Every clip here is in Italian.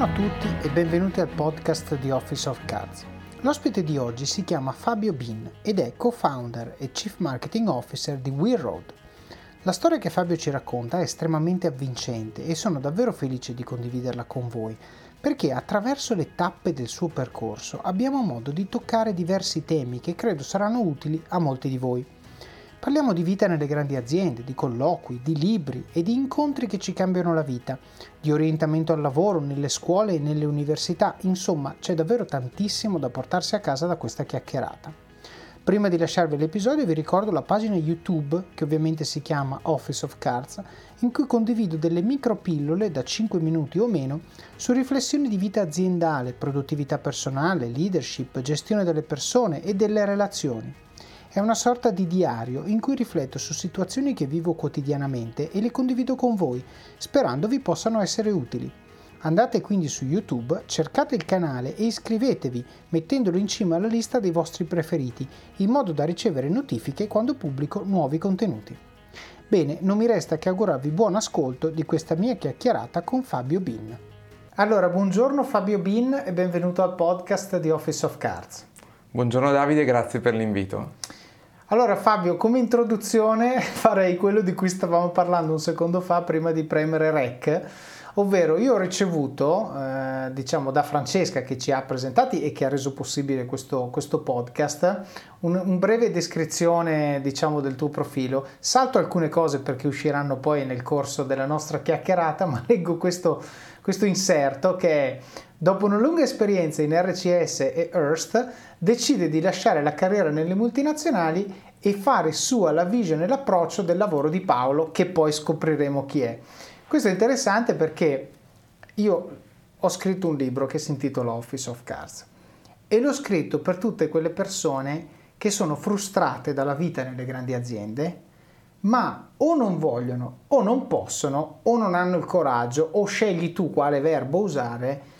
Buongiorno a tutti e benvenuti al podcast di Office of Cards. L'ospite di oggi si chiama Fabio Bin ed è co-founder e chief marketing officer di Will Road. La storia che Fabio ci racconta è estremamente avvincente e sono davvero felice di condividerla con voi perché attraverso le tappe del suo percorso abbiamo modo di toccare diversi temi che credo saranno utili a molti di voi. Parliamo di vita nelle grandi aziende, di colloqui, di libri e di incontri che ci cambiano la vita, di orientamento al lavoro nelle scuole e nelle università, insomma c'è davvero tantissimo da portarsi a casa da questa chiacchierata. Prima di lasciarvi l'episodio vi ricordo la pagina YouTube, che ovviamente si chiama Office of Cards, in cui condivido delle micro pillole da 5 minuti o meno su riflessioni di vita aziendale, produttività personale, leadership, gestione delle persone e delle relazioni. È una sorta di diario in cui rifletto su situazioni che vivo quotidianamente e le condivido con voi, sperando vi possano essere utili. Andate quindi su YouTube, cercate il canale e iscrivetevi mettendolo in cima alla lista dei vostri preferiti, in modo da ricevere notifiche quando pubblico nuovi contenuti. Bene, non mi resta che augurarvi buon ascolto di questa mia chiacchierata con Fabio Bin. Allora, buongiorno Fabio Bin e benvenuto al podcast di Office of Cards. Buongiorno Davide, grazie per l'invito. Allora Fabio, come introduzione farei quello di cui stavamo parlando un secondo fa prima di premere REC, ovvero io ho ricevuto, eh, diciamo da Francesca che ci ha presentati e che ha reso possibile questo, questo podcast, un, un, breve descrizione diciamo del tuo profilo. Salto alcune cose perché usciranno poi nel corso della nostra chiacchierata, ma leggo questo, questo inserto che è Dopo una lunga esperienza in RCS e Hearst, decide di lasciare la carriera nelle multinazionali e fare sua la vision e l'approccio del lavoro di Paolo, che poi scopriremo chi è. Questo è interessante perché io ho scritto un libro che si intitola Office of Cards e l'ho scritto per tutte quelle persone che sono frustrate dalla vita nelle grandi aziende, ma o non vogliono o non possono o non hanno il coraggio o scegli tu quale verbo usare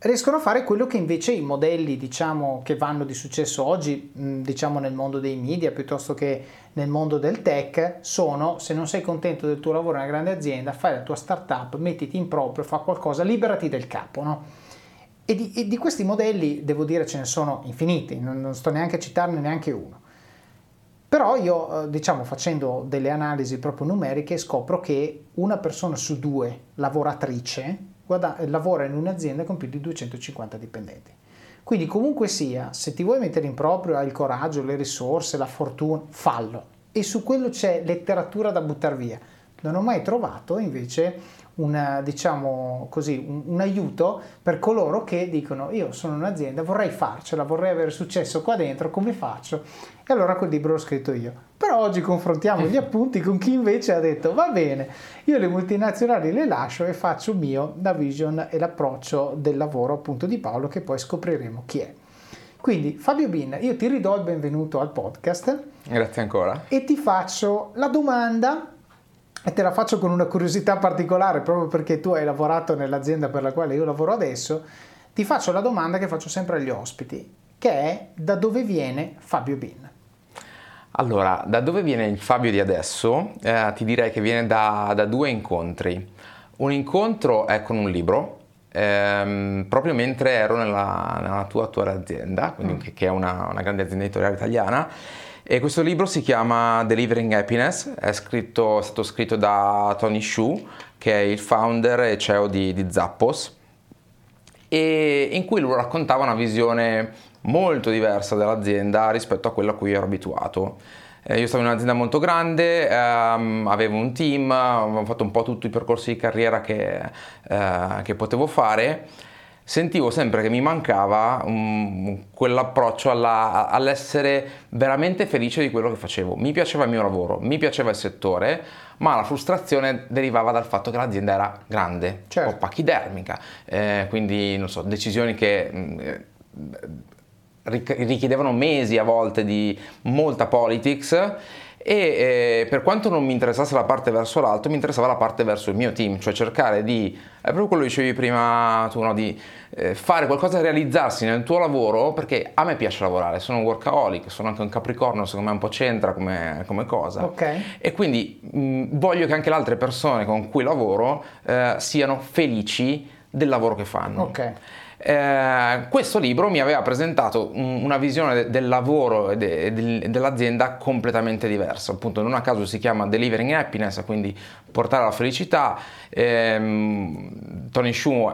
riescono a fare quello che invece i modelli diciamo, che vanno di successo oggi diciamo nel mondo dei media piuttosto che nel mondo del tech sono se non sei contento del tuo lavoro in una grande azienda fai la tua startup mettiti in proprio fa qualcosa liberati del capo no? e, di, e di questi modelli devo dire ce ne sono infiniti non, non sto neanche a citarne neanche uno però io, eh, diciamo, facendo delle analisi proprio numeriche, scopro che una persona su due lavoratrice guarda, lavora in un'azienda con più di 250 dipendenti. Quindi comunque sia, se ti vuoi mettere in proprio, hai il coraggio, le risorse, la fortuna, fallo. E su quello c'è letteratura da buttare via. Non ho mai trovato invece una, diciamo così, un, un, aiuto per coloro che dicono io sono un'azienda, vorrei farcela, vorrei avere successo qua dentro, come faccio? E allora quel libro l'ho scritto io. Però oggi confrontiamo gli appunti con chi invece ha detto va bene, io le multinazionali le lascio e faccio mio la vision e l'approccio del lavoro appunto di Paolo che poi scopriremo chi è. Quindi Fabio Bin, io ti ridò il benvenuto al podcast. Grazie ancora. E ti faccio la domanda e te la faccio con una curiosità particolare, proprio perché tu hai lavorato nell'azienda per la quale io lavoro adesso, ti faccio la domanda che faccio sempre agli ospiti, che è da dove viene Fabio Bin? Allora, da dove viene il Fabio di adesso? Eh, ti direi che viene da, da, due incontri. Un incontro è con un libro, ehm, proprio mentre ero nella, nella tua attuale azienda, quindi, mm. che, che, è una, una grande azienda editoriale italiana, e questo libro si chiama Delivering Happiness, è, scritto, è stato scritto da Tony Shu, che è il founder e CEO di, di Zappos, e in cui lui raccontava una visione molto diversa dell'azienda rispetto a quella a cui ero abituato. Eh, io stavo in un'azienda molto grande, ehm, avevo un team, avevo fatto un po' tutti i percorsi di carriera che, eh, che potevo fare sentivo sempre che mi mancava um, quell'approccio alla, all'essere veramente felice di quello che facevo. Mi piaceva il mio lavoro, mi piaceva il settore, ma la frustrazione derivava dal fatto che l'azienda era grande, certo. o pachidermica, eh, quindi non so, decisioni che mh, mm, richiedevano mesi a volte di molta politics e eh, per quanto non mi interessasse la parte verso l'alto, mi interessava la parte verso il mio team, cioè cercare di, è proprio quello che dicevi prima tu, no? di eh, fare qualcosa realizzarsi nel tuo lavoro, perché a me piace lavorare, sono un workaholic, sono anche un capricorno, secondo me un po' c'entra come, come cosa. Okay. E quindi mh, voglio che anche le altre persone con cui lavoro eh, siano felici del lavoro che fanno. Ok. Eh, questo libro mi aveva presentato un, una visione de, del lavoro e de, de, dell'azienda completamente diversa. Appunto, non a caso si chiama Delivering Happiness, quindi portare la felicità. Eh, Tony Shu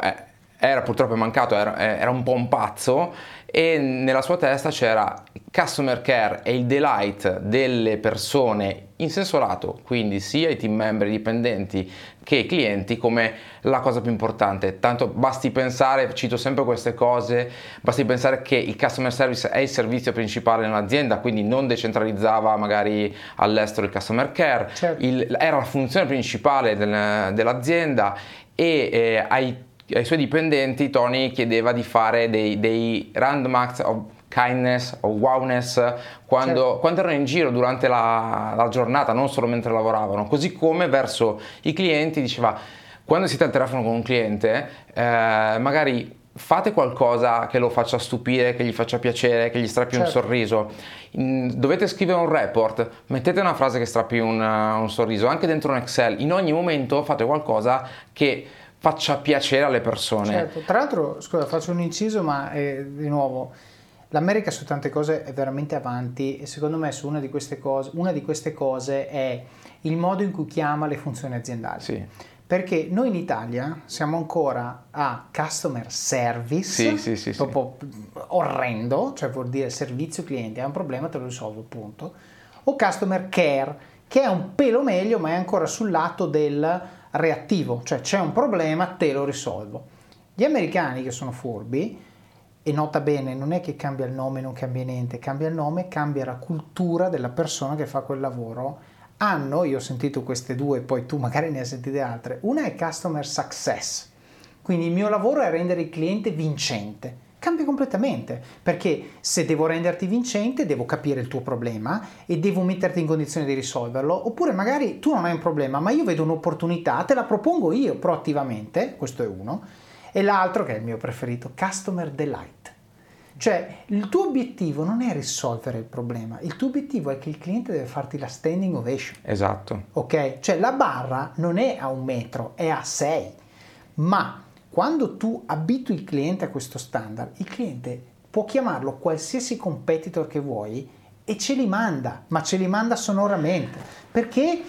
era purtroppo mancato, era, era un po' un pazzo e nella sua testa c'era customer care e il delight delle persone in senso lato, quindi sia i team member, i dipendenti che i clienti come la cosa più importante. Tanto basti pensare, cito sempre queste cose, basti pensare che il customer service è il servizio principale nell'azienda, quindi non decentralizzava magari all'estero il customer care, certo. il, era la funzione principale del, dell'azienda e eh, ai ai suoi dipendenti Tony chiedeva di fare dei, dei random acts of kindness o wowness quando, certo. quando, erano in giro durante la, la, giornata, non solo mentre lavoravano, così come verso i clienti diceva quando siete al telefono con un cliente eh, magari fate qualcosa che lo faccia stupire, che gli faccia piacere, che gli strappi certo. un sorriso. Dovete scrivere un report, mettete una frase che strappi un, un sorriso, anche dentro un Excel, in ogni momento fate qualcosa che faccia piacere alle persone. Certo, tra l'altro, scusa, faccio un inciso, ma eh, di nuovo, l'America su tante cose è veramente avanti e secondo me su una di queste cose, una di queste cose è il modo in cui chiama le funzioni aziendali. Sì. Perché noi in Italia siamo ancora a customer service, sì, sì, proprio orrendo, cioè vuol dire servizio cliente, hai un problema te lo risolvo, punto. O customer care, che è un pelo meglio, ma è ancora sul lato del reattivo, cioè c'è un problema, te lo risolvo. Gli americani che sono furbi, e nota bene, non è che cambia il nome, non cambia niente, cambia il nome, cambia la cultura della persona che fa quel lavoro. Hanno, io ho sentito queste due, poi tu magari ne hai sentite altre, una è customer success, quindi il mio lavoro è rendere il cliente vincente cambia completamente, perché se devo renderti vincente devo capire il tuo problema e devo metterti in condizione di risolverlo, oppure magari tu non hai un problema, ma io vedo un'opportunità, te la propongo io proattivamente, questo è uno, e l'altro che è il mio preferito, customer delight. Cioè, il tuo obiettivo non è risolvere il problema, il tuo obiettivo è che il cliente deve farti la standing ovation. Esatto. Ok? Cioè, la barra non è a un metro, è a sei, ma quando tu abitui il cliente a questo standard, il cliente può chiamarlo qualsiasi competitor che vuoi e ce li manda, ma ce li manda sonoramente, perché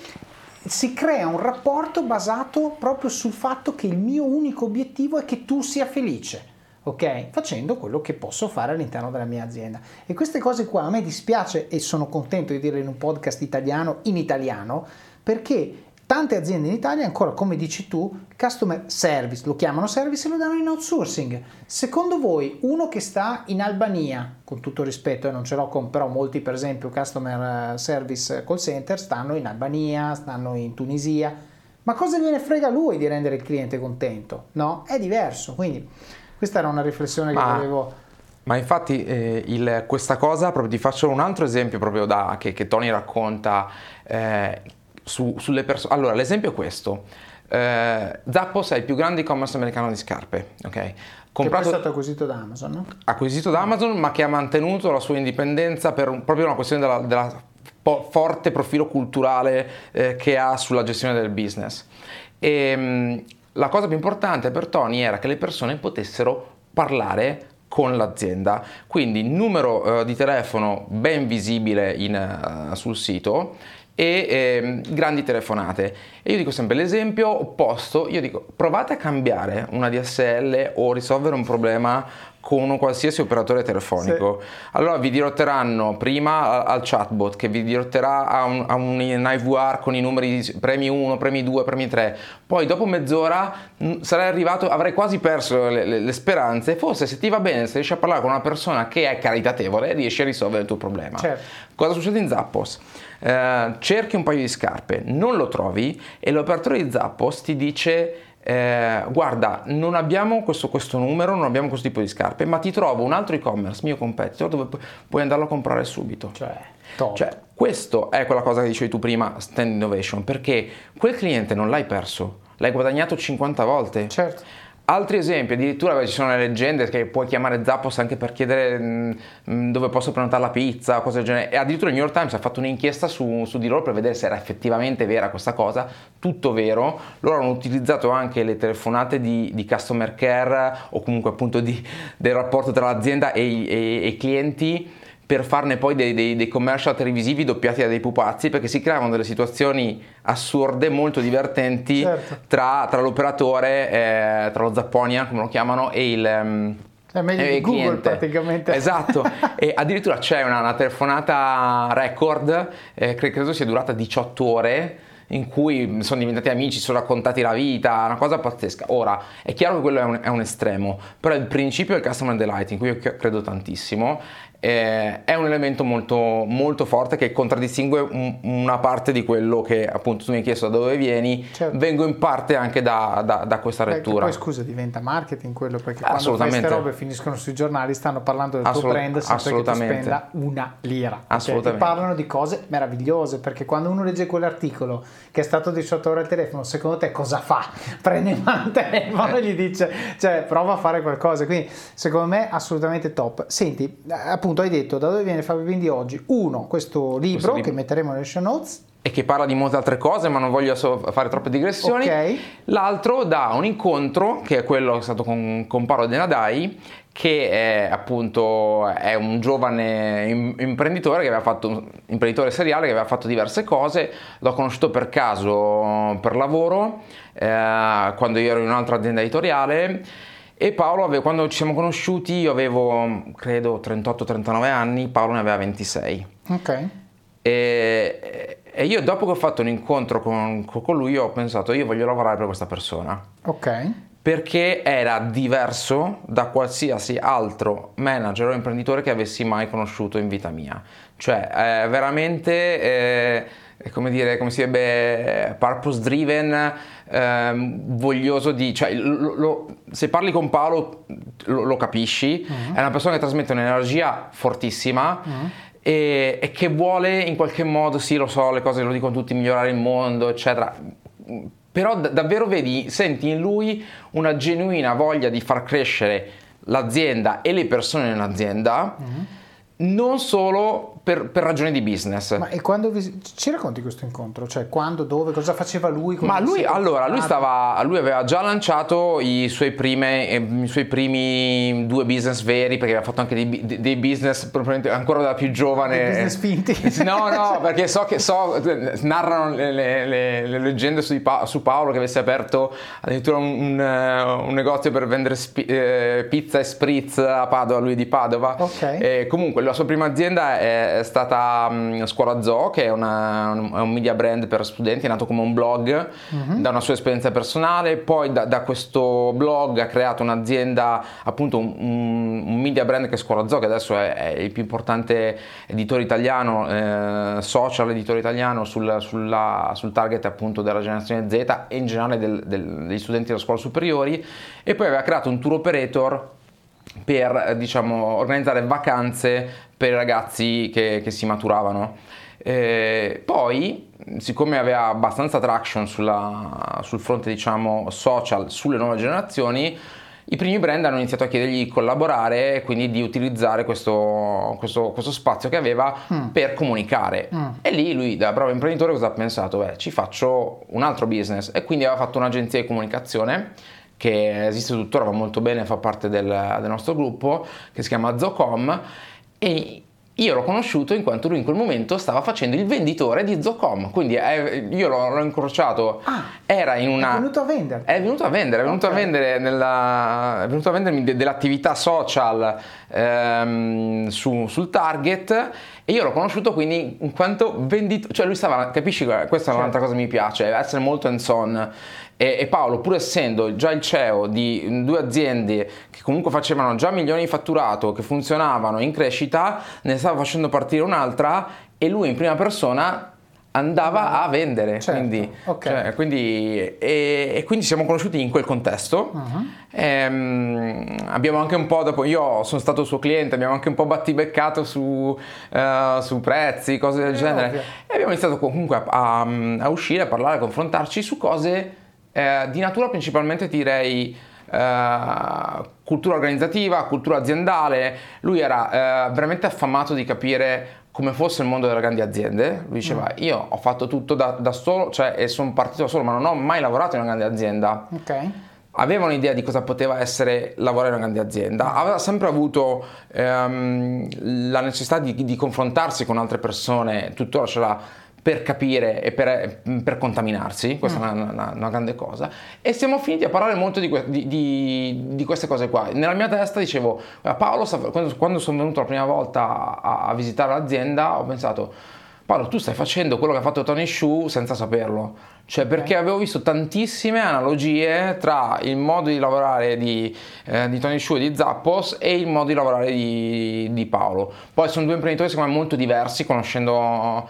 si crea un rapporto basato proprio sul fatto che il mio unico obiettivo è che tu sia felice. Ok? Facendo quello che posso fare all'interno della mia azienda. E queste cose qua a me dispiace e sono contento di dirle in un podcast italiano in italiano perché Tante aziende in Italia ancora, come dici tu, customer service, lo chiamano service e lo danno in outsourcing. Secondo voi, uno che sta in Albania, con tutto rispetto, e non ce l'ho con però molti per esempio customer eh, service call center, stanno in Albania, stanno in Tunisia, ma cosa gliene frega lui di rendere il cliente contento? No? È diverso, quindi questa era una riflessione che ma... volevo... Ma infatti eh, il, questa cosa, proprio ti faccio un altro esempio proprio da, che, che Tony racconta, eh, su, sulle persone. Allora, l'esempio è questo. Eh, Zappos è il più grande e-commerce americano di scarpe, ok? Comprato, che è stato acquisito da Amazon, no? Acquisito da Amazon, ma che ha mantenuto la sua indipendenza per un, proprio una questione della, della po- forte profilo culturale eh, che ha sulla gestione del business. E, mh, la cosa più importante per Tony era che le persone potessero parlare con l'azienda. Quindi numero uh, di telefono ben visibile in, uh, sul sito e eh, grandi telefonate. E io dico sempre l'esempio opposto, io dico provate a cambiare una DSL o risolvere un problema con un qualsiasi operatore telefonico. Sì. Allora vi dirotteranno prima al chatbot che vi dirotterà a un, a un IVR con i numeri premi 1, premi 2, premi 3. Poi dopo mezz'ora sarai arrivato, avrai quasi perso le, le, le, speranze. Forse se ti va bene, se riesci a parlare con una persona che è caritatevole, riesci a risolvere il tuo problema. Certo. Cosa succede in Zappos? Eh, cerchi un paio di scarpe, non lo trovi e l'operatore di Zappos ti dice eh, guarda non abbiamo questo, questo, numero, non abbiamo questo tipo di scarpe, ma ti trovo un altro e-commerce, mio competitor, dove pu- puoi andarlo a comprare subito. Cioè, cioè, questo è quella cosa che dicevi tu prima, stand innovation, perché quel cliente non l'hai perso, l'hai guadagnato 50 volte. Certo Altri esempi, addirittura ci sono le leggende che puoi chiamare Zappos anche per chiedere mh, mm, dove posso prenotare la pizza, cose del genere. E addirittura il New York Times ha fatto un'inchiesta su, su, di loro per vedere se era effettivamente vera questa cosa. Tutto vero. Loro hanno utilizzato anche le telefonate di, di customer care o comunque appunto di, del rapporto tra l'azienda e i, e, e i clienti per farne poi dei, dei, dei, commercial televisivi doppiati da dei pupazzi perché si creavano delle situazioni assurde molto divertenti certo. tra, tra, l'operatore, eh, tra lo Zapponia come lo chiamano e il... Um, è meglio di Google cliente. praticamente. Esatto, e addirittura c'è una, una telefonata record, eh, credo sia durata 18 ore, in cui sono diventati amici, sono raccontati la vita, una cosa pazzesca. Ora, è chiaro che quello è un, è un estremo, però il principio del customer delight, in cui io credo tantissimo, eh, è un elemento molto, molto forte che contraddistingue un, una parte di quello che appunto tu mi hai chiesto da dove vieni, certo. vengo in parte anche da, da, da questa lettura. Poi scusa, diventa marketing quello perché quando queste robe finiscono sui giornali stanno parlando del tuo brand senza che tu spenda una lira. Assolutamente. Okay? parlano di cose meravigliose perché quando uno legge quell'articolo che è stato 18 ore al telefono, secondo te cosa fa? Prende in mano il telefono e gli dice, cioè prova a fare qualcosa. Quindi secondo me assolutamente top. Senti, appunto appunto hai detto da dove viene Fabio Bindi oggi? Uno, questo libro, questo libro. che metteremo nelle show notes e che parla di molte altre cose, ma non voglio fare troppe digressioni. Okay. L'altro da un incontro, che è quello che è stato con, con Paolo Denadai, che è appunto è un giovane imprenditore che aveva fatto imprenditore seriale che aveva fatto diverse cose. L'ho conosciuto per caso per lavoro, eh, quando io ero in un'altra azienda editoriale e Paolo, quando ci siamo conosciuti, io avevo credo 38-39 anni, Paolo ne aveva 26. Ok. E, e, io dopo che ho fatto un incontro con, con lui ho pensato io voglio lavorare per questa persona. Ok. Perché era diverso da qualsiasi altro manager o imprenditore che avessi mai conosciuto in vita mia. Cioè, è veramente... Eh, come dire, come si direbbe, purpose driven, ehm, voglioso di, cioè, lo, lo, se parli con Paolo lo, lo capisci, uh-huh. è una persona che trasmette un'energia fortissima. Uh-huh. E, e, che vuole in qualche modo, sì lo so, le cose lo dicono tutti, migliorare il mondo, eccetera. Però d- davvero vedi, senti in lui una genuina voglia di far crescere l'azienda e le persone nell'azienda, uh-huh. non solo per, per, ragioni di business. Ma e quando vi, ci racconti questo incontro? Cioè quando, dove, cosa faceva lui? Ma lui, allora, lui, stava, lui aveva già lanciato i suoi, prime, eh, i suoi, primi due business veri, perché aveva fatto anche dei, dei business ancora da più giovane. Dei business finti? No, no, perché so che so, narrano le, le, le, le leggende su, pa- su, Paolo che avesse aperto addirittura un, un, un negozio per vendere spi- eh, pizza e spritz a Padova, lui di Padova. Ok. E comunque la sua prima azienda è è stata um, Scuola Zoo, che è, una, è, un media brand per studenti, è nato come un blog uh-huh. da una sua esperienza personale, poi da, da, questo blog ha creato un'azienda, appunto un, un, media brand che è Scuola Zoo, che adesso è, è il più importante editore italiano, eh, social editore italiano sul, sulla, sul target appunto della generazione Z e in generale del, del, degli studenti della scuola superiori e poi aveva creato un tour operator per diciamo, organizzare vacanze per i ragazzi che, che si maturavano. Eh, poi, siccome aveva abbastanza traction sulla, sul fronte diciamo, social sulle nuove generazioni, i primi brand hanno iniziato a chiedergli di collaborare e quindi di utilizzare questo, questo, questo spazio che aveva mm. per comunicare. Mm. E lì lui, da bravo imprenditore, cosa ha pensato? Beh, ci faccio un altro business. E quindi aveva fatto un'agenzia di comunicazione che esiste tuttora, va molto bene, fa parte del, del nostro gruppo, che si chiama Zocom e io l'ho conosciuto in quanto lui in quel momento stava facendo il venditore di Zocom, quindi è, io l'ho, l'ho incrociato, ah, era in una... È venuto a vendere. È venuto a vendere, è venuto okay. a vendere nella, è venuto a vendermi de, dell'attività social ehm, su, sul target e io l'ho conosciuto quindi in quanto venditore, cioè lui stava, capisci, questa è certo. un'altra cosa che mi piace, essere molto hands on e, e, Paolo, pur essendo già il CEO di due aziende che comunque facevano già milioni di fatturato, che funzionavano in crescita, ne stava facendo partire un'altra e lui in prima persona andava a vendere. Certo, quindi, okay. cioè, quindi, e, e, quindi siamo conosciuti in quel contesto. Uh-huh. Ehm, abbiamo anche un po' dopo, io sono stato suo cliente, abbiamo anche un po' battibeccato su, uh, su prezzi, cose del eh, genere. Ovvio. E abbiamo iniziato comunque a, a, a uscire, a parlare, a confrontarci su cose eh, di natura principalmente direi eh, cultura organizzativa, cultura aziendale, lui era eh, veramente affamato di capire come fosse il mondo delle grandi aziende. Lui diceva: mm. Io ho fatto tutto da, da solo, cioè, e sono partito da solo, ma non ho mai lavorato in una grande azienda. Ok aveva un'idea di cosa poteva essere lavorare in una grande azienda, aveva sempre avuto ehm, la necessità di, di, confrontarsi con altre persone, tuttora ce l'ha per capire e per, per contaminarsi, questa mm. è una, una, una, grande cosa, e siamo finiti a parlare molto di, di, di queste cose qua. Nella mia testa dicevo, Paolo, quando, quando sono venuto la prima volta a, a visitare l'azienda, ho pensato, Paolo, tu stai facendo quello che ha fatto Tony Shu senza saperlo. Cioè, perché avevo visto tantissime analogie tra il modo di lavorare di, eh, di Tony Shu e di Zappos e il modo di lavorare di, di, Paolo. Poi sono due imprenditori secondo me molto diversi, conoscendo,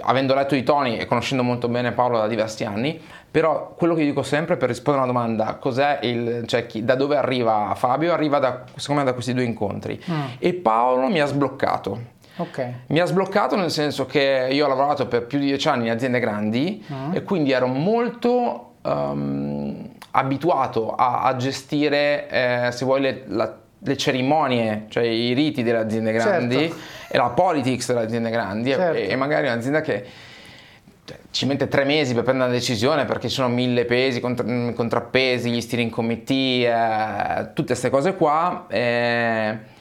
avendo letto di Tony e conoscendo molto bene Paolo da diversi anni. Però quello che dico sempre per rispondere a una domanda, cos'è il, cioè chi, da dove arriva Fabio? Arriva da, secondo me da questi due incontri. Mm. E Paolo mi ha sbloccato Okay. Mi ha sbloccato nel senso che io ho lavorato per più di dieci anni in aziende grandi uh-huh. e quindi ero molto um, abituato a, a gestire, eh, se vuoi, le, la, le, cerimonie, cioè i riti delle aziende grandi certo. e la politics delle aziende grandi certo. e, e magari un'azienda che cioè, ci mette tre mesi per prendere una decisione perché ci sono mille pesi, contra, contrappesi, gli steering committee, eh, tutte queste cose qua. Eh,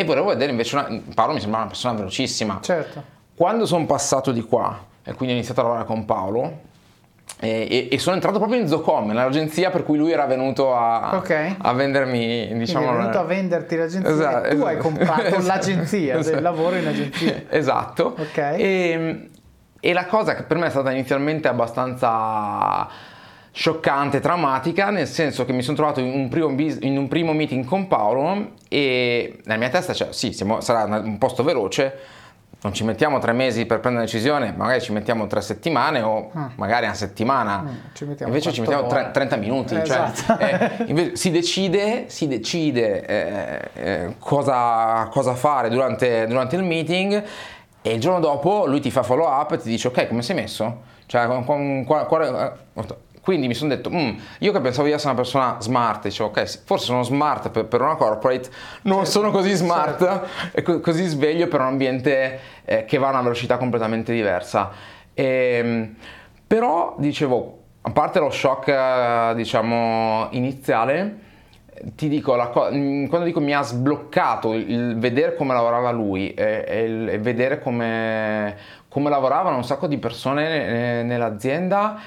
e volevo vedere invece una, Paolo mi sembrava una persona velocissima. Certo. Quando sono passato di qua e quindi ho iniziato a lavorare con Paolo e, e, sono entrato proprio in Zocom, nell'agenzia per cui lui era venuto a, okay. a vendermi, diciamo... È venuto a venderti l'agenzia esatto, tu esatto. hai comprato esatto, l'agenzia, esatto. lavoro in agenzia. Esatto. Ok. E, e la cosa che per me è stata inizialmente abbastanza scioccante, drammatica, nel senso che mi sono trovato in un primo, in un primo meeting con Paolo e nella mia testa, cioè, sì, siamo, sarà un posto veloce, non ci mettiamo tre mesi per prendere una decisione, magari ci mettiamo tre settimane o mm. magari una settimana, mm, ci invece ci mettiamo tre, 30 minuti, eh, cioè, esatto. eh, si decide, si decide eh, eh, cosa, cosa, fare durante, durante il meeting e il giorno dopo lui ti fa follow up e ti dice ok come sei messo? Cioè, con, con, con, quindi mi sono detto, mm, io che pensavo di essere una persona smart, dicevo, ok, forse sono smart per, per una corporate, non certo, sono così smart certo. e co- così sveglio per un ambiente eh, che va a una velocità completamente diversa. E, ehm, però, dicevo, a parte lo shock, eh, diciamo, iniziale, ti dico, co- mm, quando dico mi ha sbloccato il vedere come lavorava lui e, e, il, e vedere come, come, lavoravano un sacco di persone nell'azienda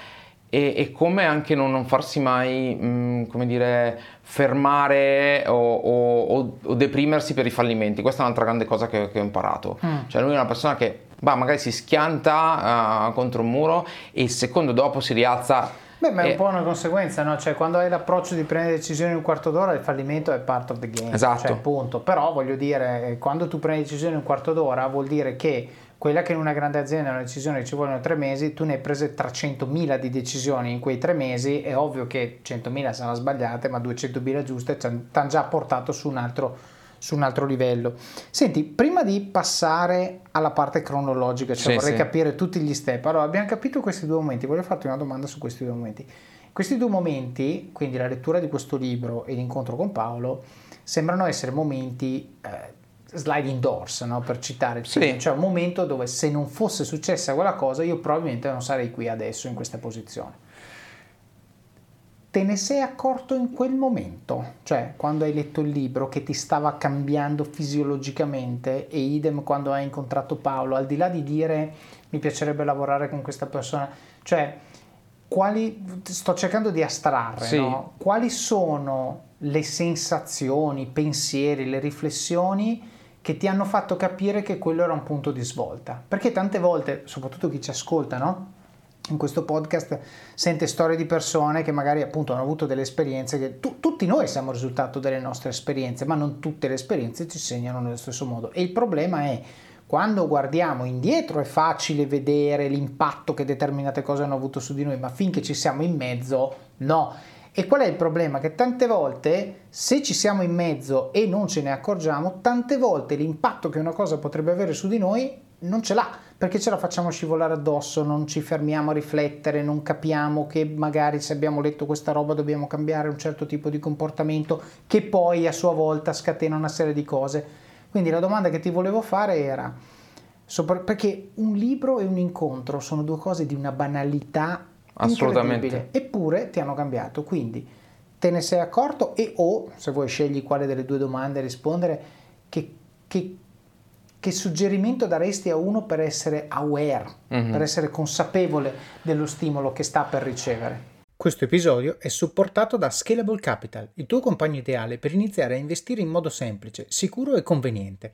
e, e come anche non, non farsi mai, mh, mm, come dire, fermare o, o, o, deprimersi per i fallimenti. Questa è un'altra grande cosa che, che ho imparato. Mm. Cioè lui è una persona che bah, magari si schianta uh, contro un muro e il secondo dopo si rialza Beh, ma è un po' una conseguenza, no? Cioè, quando hai l'approccio di prendere decisioni in un quarto d'ora, il fallimento è part of the game. Esatto. Cioè, punto. Però voglio dire, quando tu prendi decisioni in un quarto d'ora, vuol dire che quella che in una grande azienda è una decisione che ci vogliono tre mesi, tu ne hai prese 300.000 di decisioni in quei tre mesi, è ovvio che 100.000 saranno sbagliate, ma 200.000 giuste ti hanno già portato su un, altro, su un altro livello. Senti, prima di passare alla parte cronologica, cioè sì, vorrei sì. capire tutti gli step, allora abbiamo capito questi due momenti, voglio farti una domanda su questi due momenti. Questi due momenti, quindi la lettura di questo libro e l'incontro con Paolo, sembrano essere momenti... Eh, sliding doors, no? per citare il film, sì. cioè un momento dove se non fosse successa quella cosa io probabilmente non sarei qui adesso in questa posizione. Te ne sei accorto in quel momento, cioè quando hai letto il libro che ti stava cambiando fisiologicamente e idem quando hai incontrato Paolo, al di là di dire mi piacerebbe lavorare con questa persona, cioè quali, sto cercando di astrarre, sì. no? quali sono le sensazioni, i pensieri, le riflessioni che ti hanno fatto capire che quello era un punto di svolta. Perché tante volte, soprattutto chi ci ascolta, no? in questo podcast sente storie di persone che magari appunto hanno avuto delle esperienze che tu, tutti noi siamo il risultato delle nostre esperienze, ma non tutte le esperienze ci segnano nello stesso modo. E il problema è quando guardiamo indietro è facile vedere l'impatto che determinate cose hanno avuto su di noi, ma finché ci siamo in mezzo, no. E qual è il problema? Che tante volte, se ci siamo in mezzo e non ce ne accorgiamo, tante volte l'impatto che una cosa potrebbe avere su di noi non ce l'ha perché ce la facciamo scivolare addosso, non ci fermiamo a riflettere, non capiamo che magari se abbiamo letto questa roba dobbiamo cambiare un certo tipo di comportamento che poi a sua volta scatena una serie di cose. Quindi la domanda che ti volevo fare era, perché un libro e un incontro sono due cose di una banalità Assolutamente. eppure ti hanno cambiato, quindi te ne sei accorto e o, se vuoi scegli quale delle due domande rispondere, che, che che suggerimento daresti a uno per essere aware, mm-hmm. per essere consapevole dello stimolo che sta per ricevere? Questo episodio è supportato da Scalable Capital, il tuo compagno ideale per iniziare a investire in modo semplice, sicuro e conveniente.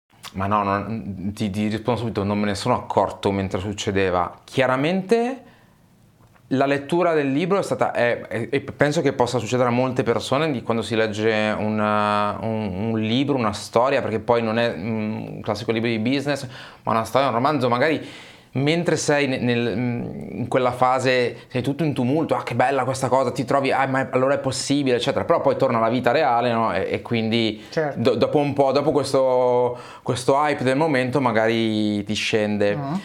Ma no, non, ti, ti, rispondo subito, non me ne sono accorto mentre succedeva. Chiaramente la lettura del libro è stata, e penso che possa succedere a molte persone di quando si legge una, un, un, libro, una storia, perché poi non è un classico libro di business, ma una storia, un romanzo magari mentre sei nel, nel, in quella fase, sei tutto in tumulto, ah che bella questa cosa, ti trovi, ah ma allora è possibile, eccetera, però poi torna alla vita reale no? e, e, quindi certo. do, dopo un po', dopo questo, questo, hype del momento magari ti scende. Uh-huh.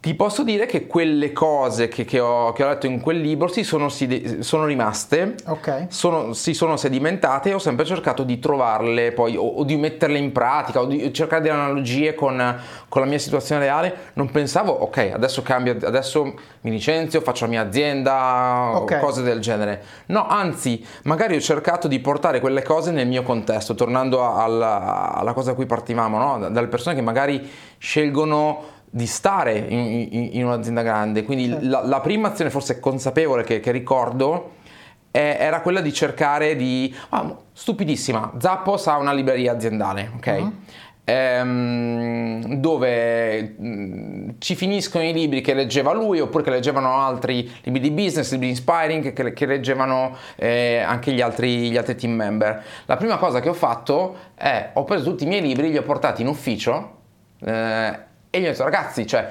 Ti posso dire che quelle cose che, che, ho, che ho, letto in quel libro si sono, si, sono rimaste, okay. sono, si sono sedimentate e ho sempre cercato di trovarle poi o, o, di metterle in pratica o di cercare delle analogie con, con, la mia situazione reale. Non pensavo, ok, adesso cambio, adesso mi licenzio, faccio la mia azienda okay. o cose del genere. No, anzi, magari ho cercato di portare quelle cose nel mio contesto, tornando alla, alla cosa da cui partivamo, no? dalle persone che magari scelgono di stare in, in, in un'azienda grande. Quindi certo. la, la, prima azione forse consapevole che, che ricordo è, era quella di cercare di... Ah, stupidissima, Zappos ha una libreria aziendale, ok? Uh-huh. Dove mm, ci finiscono i libri che leggeva lui oppure che leggevano altri libri di business, libri inspiring che, che leggevano eh, anche gli altri, gli altri team member. La prima cosa che ho fatto è ho preso tutti i miei libri, li ho portati in ufficio eh, e gli ho detto, ragazzi, cioè,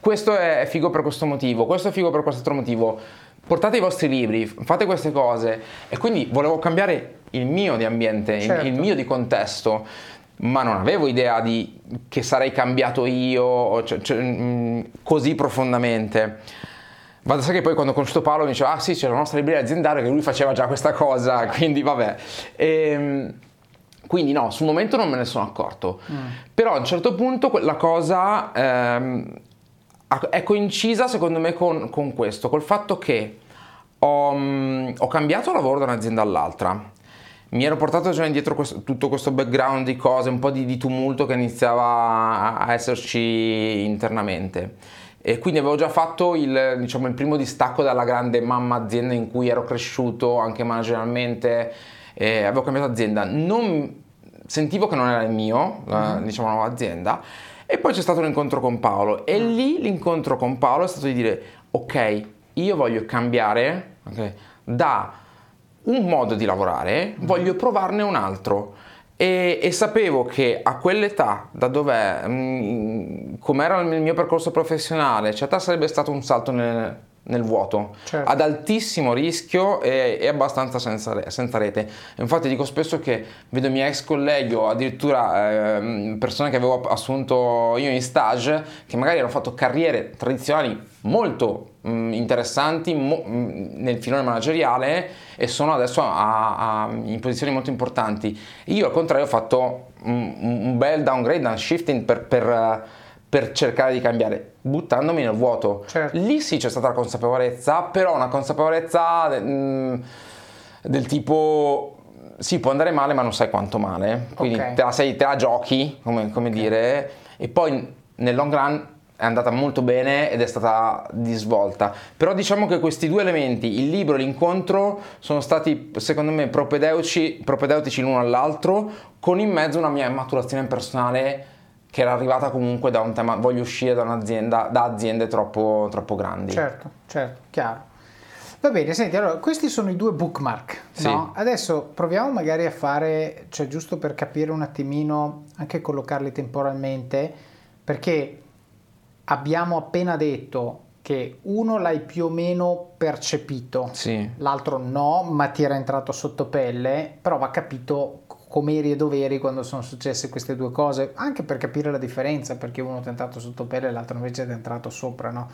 questo è figo per questo motivo, questo è figo per questo altro motivo. Portate i vostri libri, fate queste cose. E quindi volevo cambiare il mio di ambiente, certo. il, mio di contesto ma non avevo idea di che sarei cambiato io cioè, cioè, mm, così profondamente. Ma sai che poi quando ho conosciuto Paolo mi diceva, ah sì, c'è la nostra libreria aziendale che lui faceva già questa cosa, quindi vabbè. E, ehm, quindi no, sul momento non me ne sono accorto. Mm. Però a un certo punto la cosa ehm, è coincisa secondo me con, con, questo, col fatto che ho, mm, ho, cambiato lavoro da un'azienda all'altra. Mi ero portato già indietro questo, tutto questo background di cose, un po' di, di tumulto che iniziava a, a esserci internamente e quindi avevo già fatto il, diciamo, il, primo distacco dalla grande mamma azienda in cui ero cresciuto anche managerialmente eh, avevo cambiato azienda, non, sentivo che non era il mio, la, mm-hmm. diciamo, nuova azienda, e poi c'è stato un incontro con Paolo e lì l'incontro con Paolo è stato di dire, ok, io voglio cambiare okay, da un modo di lavorare, mm-hmm. voglio provarne un altro. E, e, sapevo che a quell'età, da dove, mm, come era il mio percorso professionale, eccetera, sarebbe stato un salto nel, nel vuoto, Certo. ad altissimo rischio e, e abbastanza senza, re- senza rete. Infatti dico spesso che vedo i miei ex colleghi o addirittura ehm, persone che avevo assunto io in stage che magari hanno fatto carriere tradizionali molto mh, interessanti mo- mh, nel filone manageriale e sono adesso a- a- in posizioni molto importanti. Io al contrario ho fatto un, un bel downgrade, un shifting per, per, eh, per cercare di cambiare, buttandomi nel vuoto. Certo. Lì sì c'è stata la consapevolezza, però una consapevolezza mh, del tipo sì può andare male ma non sai quanto male, quindi Ok. te, la sei- te la giochi, come, come dire, e poi nel long run è andata molto bene ed è stata di svolta. Però diciamo che questi due elementi, il libro e l'incontro, sono stati secondo me propedeutici, propedeutici l'uno all'altro, con in mezzo una mia maturazione personale che era arrivata comunque da un tema, voglio uscire da un'azienda, da aziende troppo, troppo grandi. Certo, certo, chiaro. Va bene, senti, allora, questi sono i due bookmark, Sì. no? Adesso proviamo magari a fare, cioè giusto per capire un attimino, anche collocarli temporalmente, perché abbiamo appena detto che uno l'hai più o meno percepito, Sì. l'altro no, ma ti era entrato sotto pelle, però va capito come eri e dove eri quando sono successe queste due cose, anche per capire la differenza, perché uno è entrato sotto pelle e l'altro invece è entrato sopra, no?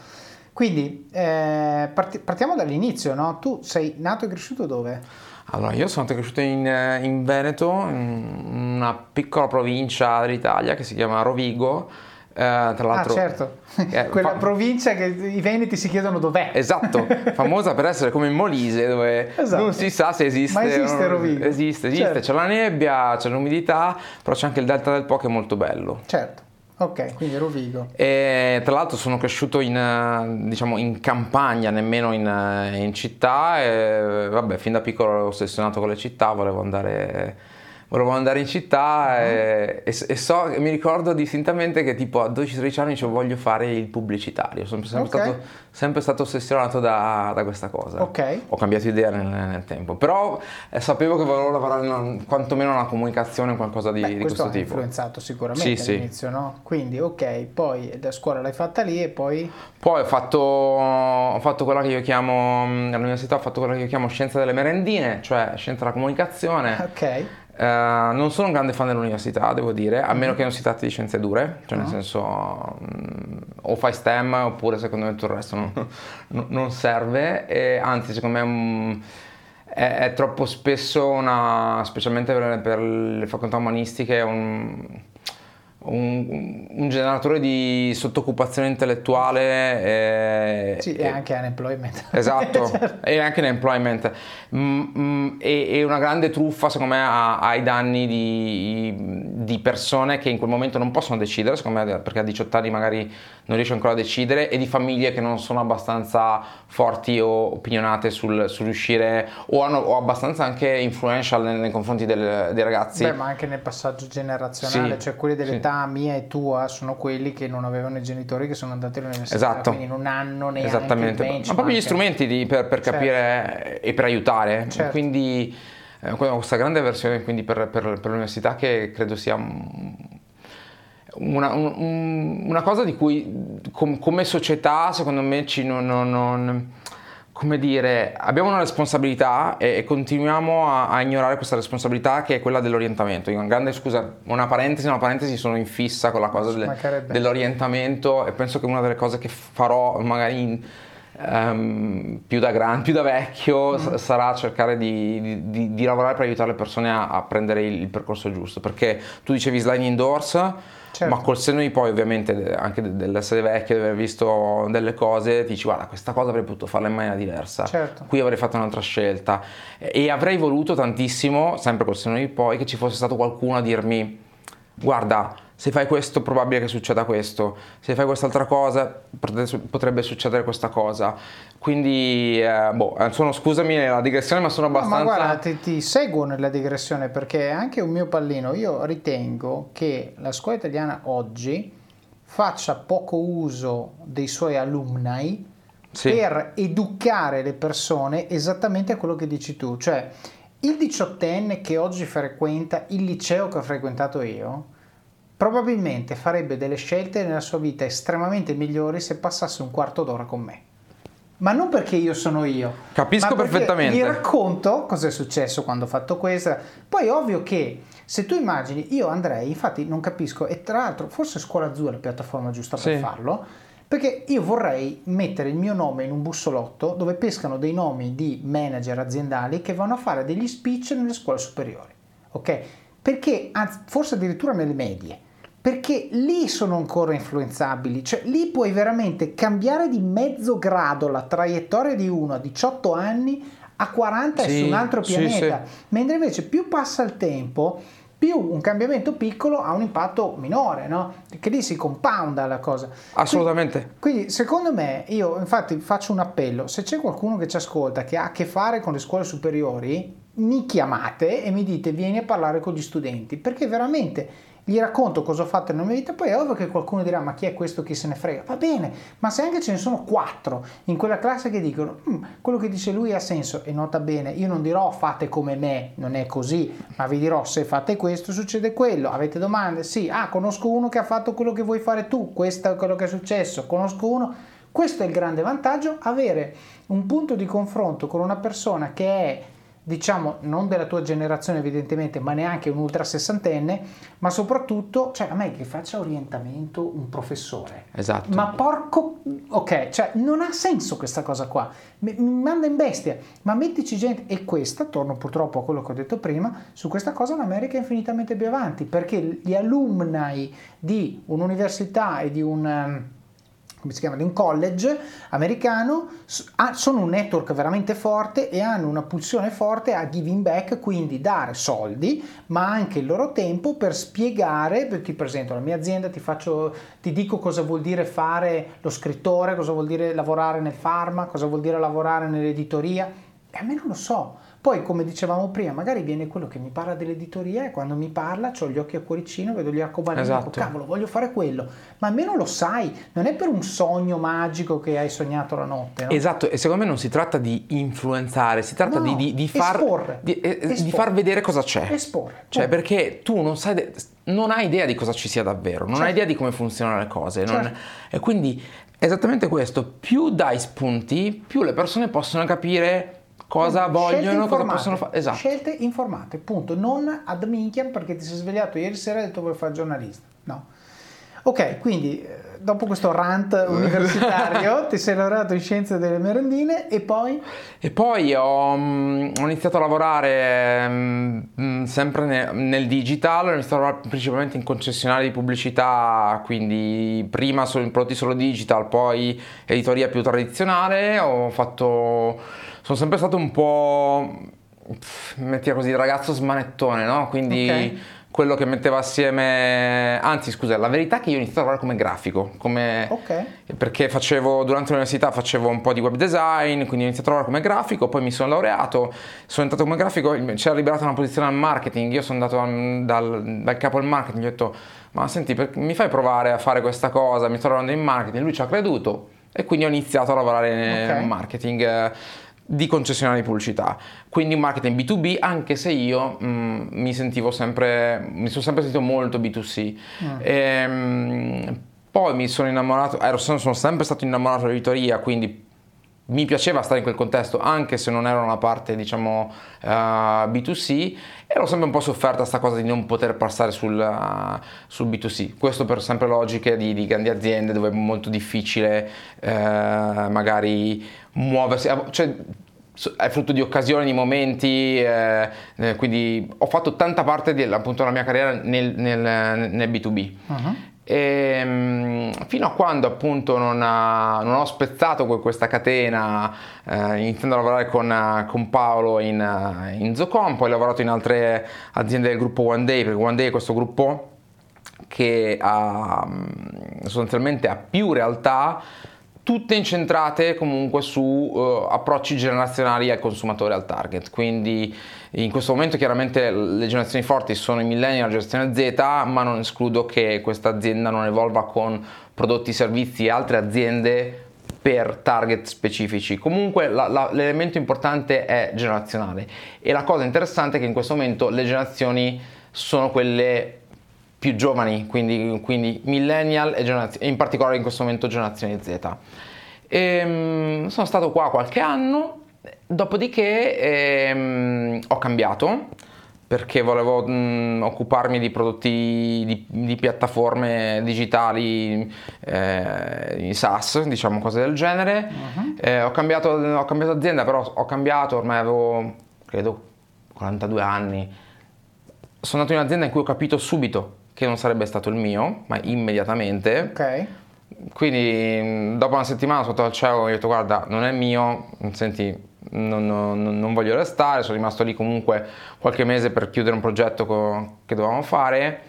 Quindi eh, parti- partiamo dall'inizio, no? Tu sei nato e cresciuto dove? Allora, io sono cresciuto in, eh, in Veneto, in una piccola provincia dell'Italia che si chiama Rovigo. Eh, tra Ah, l'altro, certo, eh, quella fa- provincia che i veneti si chiedono dov'è. Esatto, famosa per essere come in Molise dove Esatto. non si sa se esiste. Ma esiste non- Rovigo? Esiste, esiste, Certo. c'è la nebbia, c'è l'umidità, però c'è anche il delta del Po che è molto bello. Certo, ok, quindi Rovigo. E tra l'altro sono cresciuto in, diciamo, in campagna, nemmeno in, in città e vabbè, fin da piccolo ero ossessionato con le città, volevo andare, volevo andare in città e, e- e so, mi ricordo distintamente che tipo a 12-13 anni dicevo voglio fare il pubblicitario, sono sempre, Ok. stato, sempre stato ossessionato da, da questa cosa. Ok. Ho cambiato idea nel, nel tempo, però eh, sapevo che volevo lavorare in una- quantomeno una comunicazione, qualcosa di, Beh, di questo questo ha tipo. influenzato sicuramente Sì, sì. all'inizio, no? Quindi ok, poi da scuola l'hai fatta lì e poi... Poi ho fatto, ho fatto quella che io chiamo, all'università ho fatto quella che io chiamo scienza delle merendine, cioè scienza della comunicazione. Ok, Eh, non sono un grande fan dell'università, devo dire, a meno che non si tratti di scienze dure, cioè nel senso mh, o fai STEM oppure secondo me tutto il resto non, non- serve, e anzi secondo me mh, è, è troppo spesso una, specialmente per, per le facoltà umanistiche, un, un, un generatore di sottoccupazione intellettuale. eh, sì, e- e anche unemployment. Esatto, Certo. e anche l'employment. Mm, mm, e, e una grande truffa, secondo me, a- ai danni di, di persone che in quel momento non possono decidere, secondo me, perché a 18 anni magari non riesce ancora a decidere, e di famiglie che non sono abbastanza forti o opinionate sul, sul riuscire, o, hanno, o abbastanza anche influential nei, nei confronti del- dei ragazzi. Beh, ma anche nel passaggio generazionale, Sì, cioè quelli sì. dell'età mia e tua sono quelli che non avevano i genitori che sono andati all'università, Esatto. quindi non hanno neanche Esattamente, ma proprio gli strumenti di- per, per Certo. capire e per aiutare. Certo. Quindi eh, que- questa grande versione quindi per, per- per l'università che credo sia una, un- un- una cosa di cui com- come società secondo me ci non, non- non- come dire, abbiamo una responsabilità e, e continuiamo a, a ignorare questa responsabilità che è quella dell'orientamento. Io, una grande scusa, una parentesi, una parentesi, sono in fissa con la cosa delle- dell'orientamento e penso che una delle cose che farò magari in- ehm, più da grande, più da vecchio, s- sarà cercare di, di- di- di lavorare per aiutare le persone a, a prendere il, il percorso giusto. Perché tu dicevi sliding doors, Certo. ma col senno di poi, ovviamente, anche de- dell'essere vecchio, di aver visto delle cose, ti dici, guarda, questa cosa avrei potuto farla in maniera diversa. Certo. Qui avrei fatto un'altra scelta. E, e avrei voluto tantissimo, sempre col senno di poi, che ci fosse stato qualcuno a dirmi, guarda, se fai questo probabile che succeda questo, se fai quest'altra cosa potre- potrebbe succedere questa cosa. Quindi, eh, boh, eh, sono, scusami la digressione, ma sono No, abbastanza... ma guarda, ti, ti seguo nella digressione perché anche un mio pallino. Io ritengo che la scuola italiana oggi faccia poco uso dei suoi alumni Sì. per educare le persone esattamente a quello che dici tu. Cioè, il diciottenne che oggi frequenta il liceo che ho frequentato io, probabilmente farebbe delle scelte nella sua vita estremamente migliori se passasse un quarto d'ora con me. ma non perché io sono io. Capisco perfettamente. Vi racconto cosa è successo quando ho fatto questo. Poi ovvio che se tu immagini, io andrei, infatti non capisco, e tra l'altro forse Scuola Azzurra è la piattaforma giusta sì. per farlo, perché io vorrei mettere il mio nome in un bussolotto dove pescano dei nomi di manager aziendali che vanno a fare degli speech nelle scuole superiori, ok? Perché, forse addirittura nelle medie, perché lì sono ancora influenzabili, cioè lì puoi veramente cambiare di mezzo grado la traiettoria di uno a 18 anni a 40 sì, e su un altro pianeta, sì, sì. mentre invece più passa il tempo, più un cambiamento piccolo ha un impatto minore, no? Che lì si compounda la cosa. Assolutamente. Quindi, quindi, secondo me, io infatti faccio un appello, se c'è qualcuno che ci ascolta che ha a che fare con le scuole superiori, mi chiamate e mi dite vieni a parlare con gli studenti, perché veramente gli racconto cosa ho fatto nella mia vita, poi è ovvio che qualcuno dirà ma chi è questo, chi se ne frega, va bene, ma se anche ce ne sono quattro in quella classe che dicono mm, quello che dice lui ha senso e nota bene, io non dirò fate come me, non è così, ma vi dirò se fate questo succede quello, avete domande? Sì, ah conosco uno che ha fatto quello che vuoi fare tu, questo è quello che è successo, conosco uno, questo è il grande vantaggio, avere un punto di confronto con una persona che è diciamo non della tua generazione evidentemente, ma neanche un ultra sessantenne, ma soprattutto, cioè a me che faccia orientamento un professore. Esatto. Ma porco, ok, cioè non ha senso questa cosa qua, mi, mi manda in bestia, ma mettici gente, e questa, torno purtroppo a quello che ho detto prima, su questa cosa l'America è infinitamente più avanti, perché gli alumni di un'università e di un come si chiama, di un college americano, sono un network veramente forte e hanno una pulsione forte a giving back, quindi dare soldi, ma anche il loro tempo per spiegare, ti presento la mia azienda, ti, faccio, ti dico cosa vuol dire fare lo scrittore, cosa vuol dire lavorare nel pharma, cosa vuol dire lavorare nell'editoria, e a me non lo so poi, come dicevamo prima, magari viene quello che mi parla dell'editoria e quando mi parla ho gli occhi a cuoricino, vedo gli arcobaleni esatto. e dico, cavolo, voglio fare quello. Ma almeno lo sai, non è per un sogno magico che hai sognato la notte. No? Esatto, e secondo me non si tratta di influenzare, si tratta no, di, di, di, far, di, eh, di, far, vedere cosa c'è. Esporre. Cioè, perché tu non sai... non hai idea di cosa ci sia davvero, non certo. hai idea di come funzionano le cose. Certo. Non... E quindi esattamente questo, più dai spunti, più le persone possono capire cosa vogliono, cosa possono fare. Esatto. Scelte informate, punto. Non ad minchiam perché ti sei svegliato ieri sera e hai detto vuoi fare giornalista. No. Ok, quindi eh, dopo questo rant universitario ti sei laureato in scienze delle merendine e poi? E poi ho, mm, ho iniziato a lavorare um, sempre ne, nel digital, ho iniziato a lavorare principalmente in concessionari di pubblicità, quindi prima solo in prodotti solo digital, poi editoria più tradizionale, ho fatto, sono sempre stato un po', metti così, ragazzo smanettone, no? Quindi... Okay quello che metteva assieme, anzi scusa, la verità è che io ho iniziato a lavorare come grafico, come... Okay. perché facevo, durante l'università facevo un po' di web design, quindi ho iniziato a lavorare come grafico, poi mi sono laureato, sono entrato come grafico, c'era liberata una posizione al marketing, io sono andato dal, dal capo del marketing, gli ho detto, ma senti, mi fai provare a fare questa cosa, mi sto lavorando in marketing, lui ci ha creduto e quindi ho iniziato a lavorare nel okay. marketing di concessionarie di pubblicità, quindi un marketing B2B, anche se io mh, mm, mi sentivo sempre, mi sono sempre sentito molto B2C. Mm. E, mh, poi mi sono innamorato, ero, sono sempre stato innamorato dell'editoria, quindi mi piaceva stare in quel contesto anche se non ero una parte diciamo uh, eh, B2C e l'ho sempre un po' sofferta questa cosa di non poter passare sul, uh, sul B2C questo per sempre logiche di, di, grandi aziende dove è molto difficile uh, magari muoversi cioè, è frutto di occasioni, di momenti, eh, quindi ho fatto tanta parte della mia carriera nel, nel, nel B2B. Uh-huh. E, ehm, fino a quando appunto non, ha, non ho spezzato questa catena eh, iniziando a lavorare con, con Paolo in, in Zocom, poi ho lavorato in altre aziende del gruppo One Day, perché One Day è questo gruppo che ha, sostanzialmente ha più realtà tutte incentrate comunque su uh, approcci generazionali al consumatore, al target. Quindi in questo momento chiaramente le generazioni forti sono i millennial, la generazione Z, ma non escludo che questa azienda non evolva con prodotti, servizi e altre aziende per target specifici. Comunque la, la, l'elemento importante è generazionale e la cosa interessante è che in questo momento le generazioni sono quelle più giovani, quindi, quindi millennial e, generaz- in particolare in questo momento generazione Z. E, um, sono stato qua qualche anno, dopodiché ehm, ho cambiato perché volevo mh, occuparmi di prodotti di, di piattaforme digitali eh, in SaaS, diciamo cose del genere. Uh-huh. Eh, ho, cambiato, ho, cambiato, azienda, però ho cambiato, ormai avevo credo 42 anni. Sono andato in un'azienda in cui ho capito subito che non sarebbe stato il mio, ma immediatamente. Ok. Quindi dopo una settimana sotto al cielo ho detto guarda non è mio, senti non, non, non, voglio restare, sono rimasto lì comunque qualche mese per chiudere un progetto co- che dovevamo fare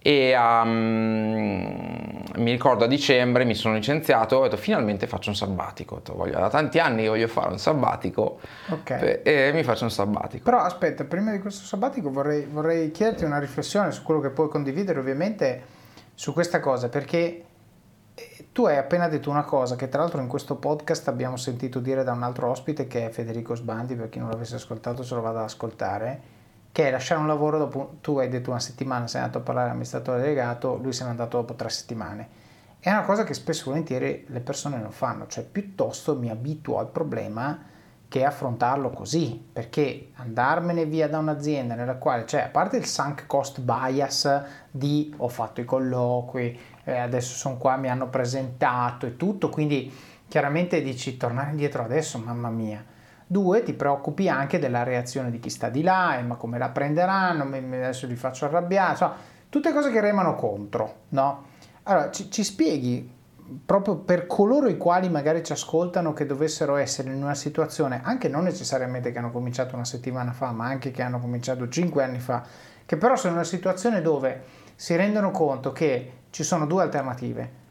e um, mi ricordo a dicembre mi sono licenziato e ho detto finalmente faccio un sabbatico, voglio, da tanti anni voglio fare un sabbatico okay. e mi faccio un sabbatico. Però aspetta, prima di questo sabbatico vorrei, vorrei chiederti una riflessione su quello che puoi condividere ovviamente su questa cosa perché tu hai appena detto una cosa che tra l'altro in questo podcast abbiamo sentito dire da un altro ospite che è Federico Sbandi, per chi non l'avesse ascoltato se lo vado ad ascoltare, che è lasciare un lavoro dopo, tu hai detto una settimana, sei andato a parlare all'amministratore delegato, lui se n'è andato dopo tre settimane. È una cosa che spesso e volentieri le persone non fanno, cioè piuttosto mi abituo al problema che affrontarlo così, perché andarmene via da un'azienda nella quale, cioè a parte il sunk cost bias di ho fatto i colloqui, eh, adesso sono qua, mi hanno presentato e tutto, quindi chiaramente dici tornare indietro adesso, mamma mia. Due, ti preoccupi anche della reazione di chi sta di là, eh, ma come la prenderanno, adesso li faccio arrabbiare, insomma, tutte cose che remano contro, no? Allora, ci, ci spieghi proprio per coloro i quali magari ci ascoltano che dovessero essere in una situazione, anche non necessariamente che hanno cominciato una settimana fa, ma anche che hanno cominciato cinque anni fa, che però sono in una situazione dove si rendono conto che ci sono due alternative.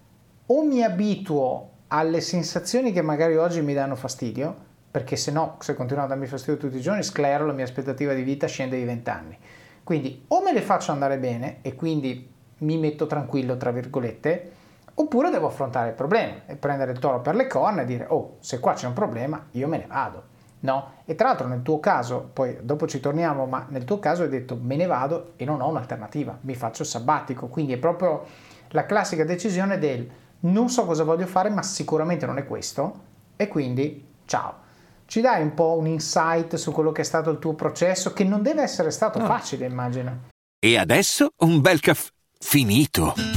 O mi abituo alle sensazioni che magari oggi mi danno fastidio, perché se no, se continuano a darmi fastidio tutti i giorni, sclero, la mia aspettativa di vita scende di 20 anni. Quindi o me le faccio andare bene e quindi mi metto tranquillo, tra virgolette, oppure devo affrontare il problema e prendere il toro per le corna e dire, oh, se qua c'è un problema, io me ne vado. No? E tra l'altro nel tuo caso, poi dopo ci torniamo, ma nel tuo caso hai detto me ne vado e non ho un'alternativa, mi faccio sabbatico, quindi è proprio la classica decisione del non so cosa voglio fare, ma sicuramente non è questo e quindi ciao. Ci dai un po' un insight su quello che è stato il tuo processo, che non deve essere stato no. facile, immagino. E adesso un bel caffè finito.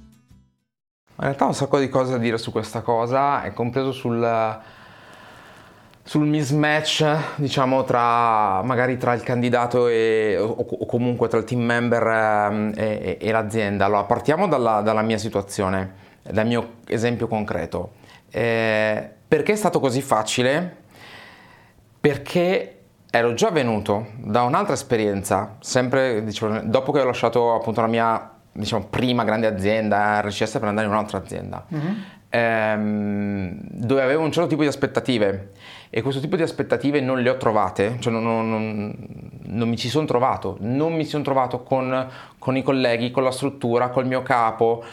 In realtà ho un sacco di cose da dire su questa cosa, è compreso sul, sul mismatch, diciamo, tra magari tra il candidato e, o, o, comunque tra il team member ehm, e, e, e l'azienda. Allora, partiamo dalla, dalla, mia situazione, dal mio esempio concreto. Eh, perché è stato così facile? Perché ero già venuto da un'altra esperienza, sempre diciamo, dopo che ho lasciato appunto la mia diciamo, prima grande azienda RCS per andare in un'altra azienda, mm-hmm. ehm, dove avevo un certo tipo di aspettative. E questo tipo di aspettative non le ho trovate, cioè non, non, non, non mi ci sono trovato, non mi sono trovato con, con, i colleghi, con la struttura, col mio capo,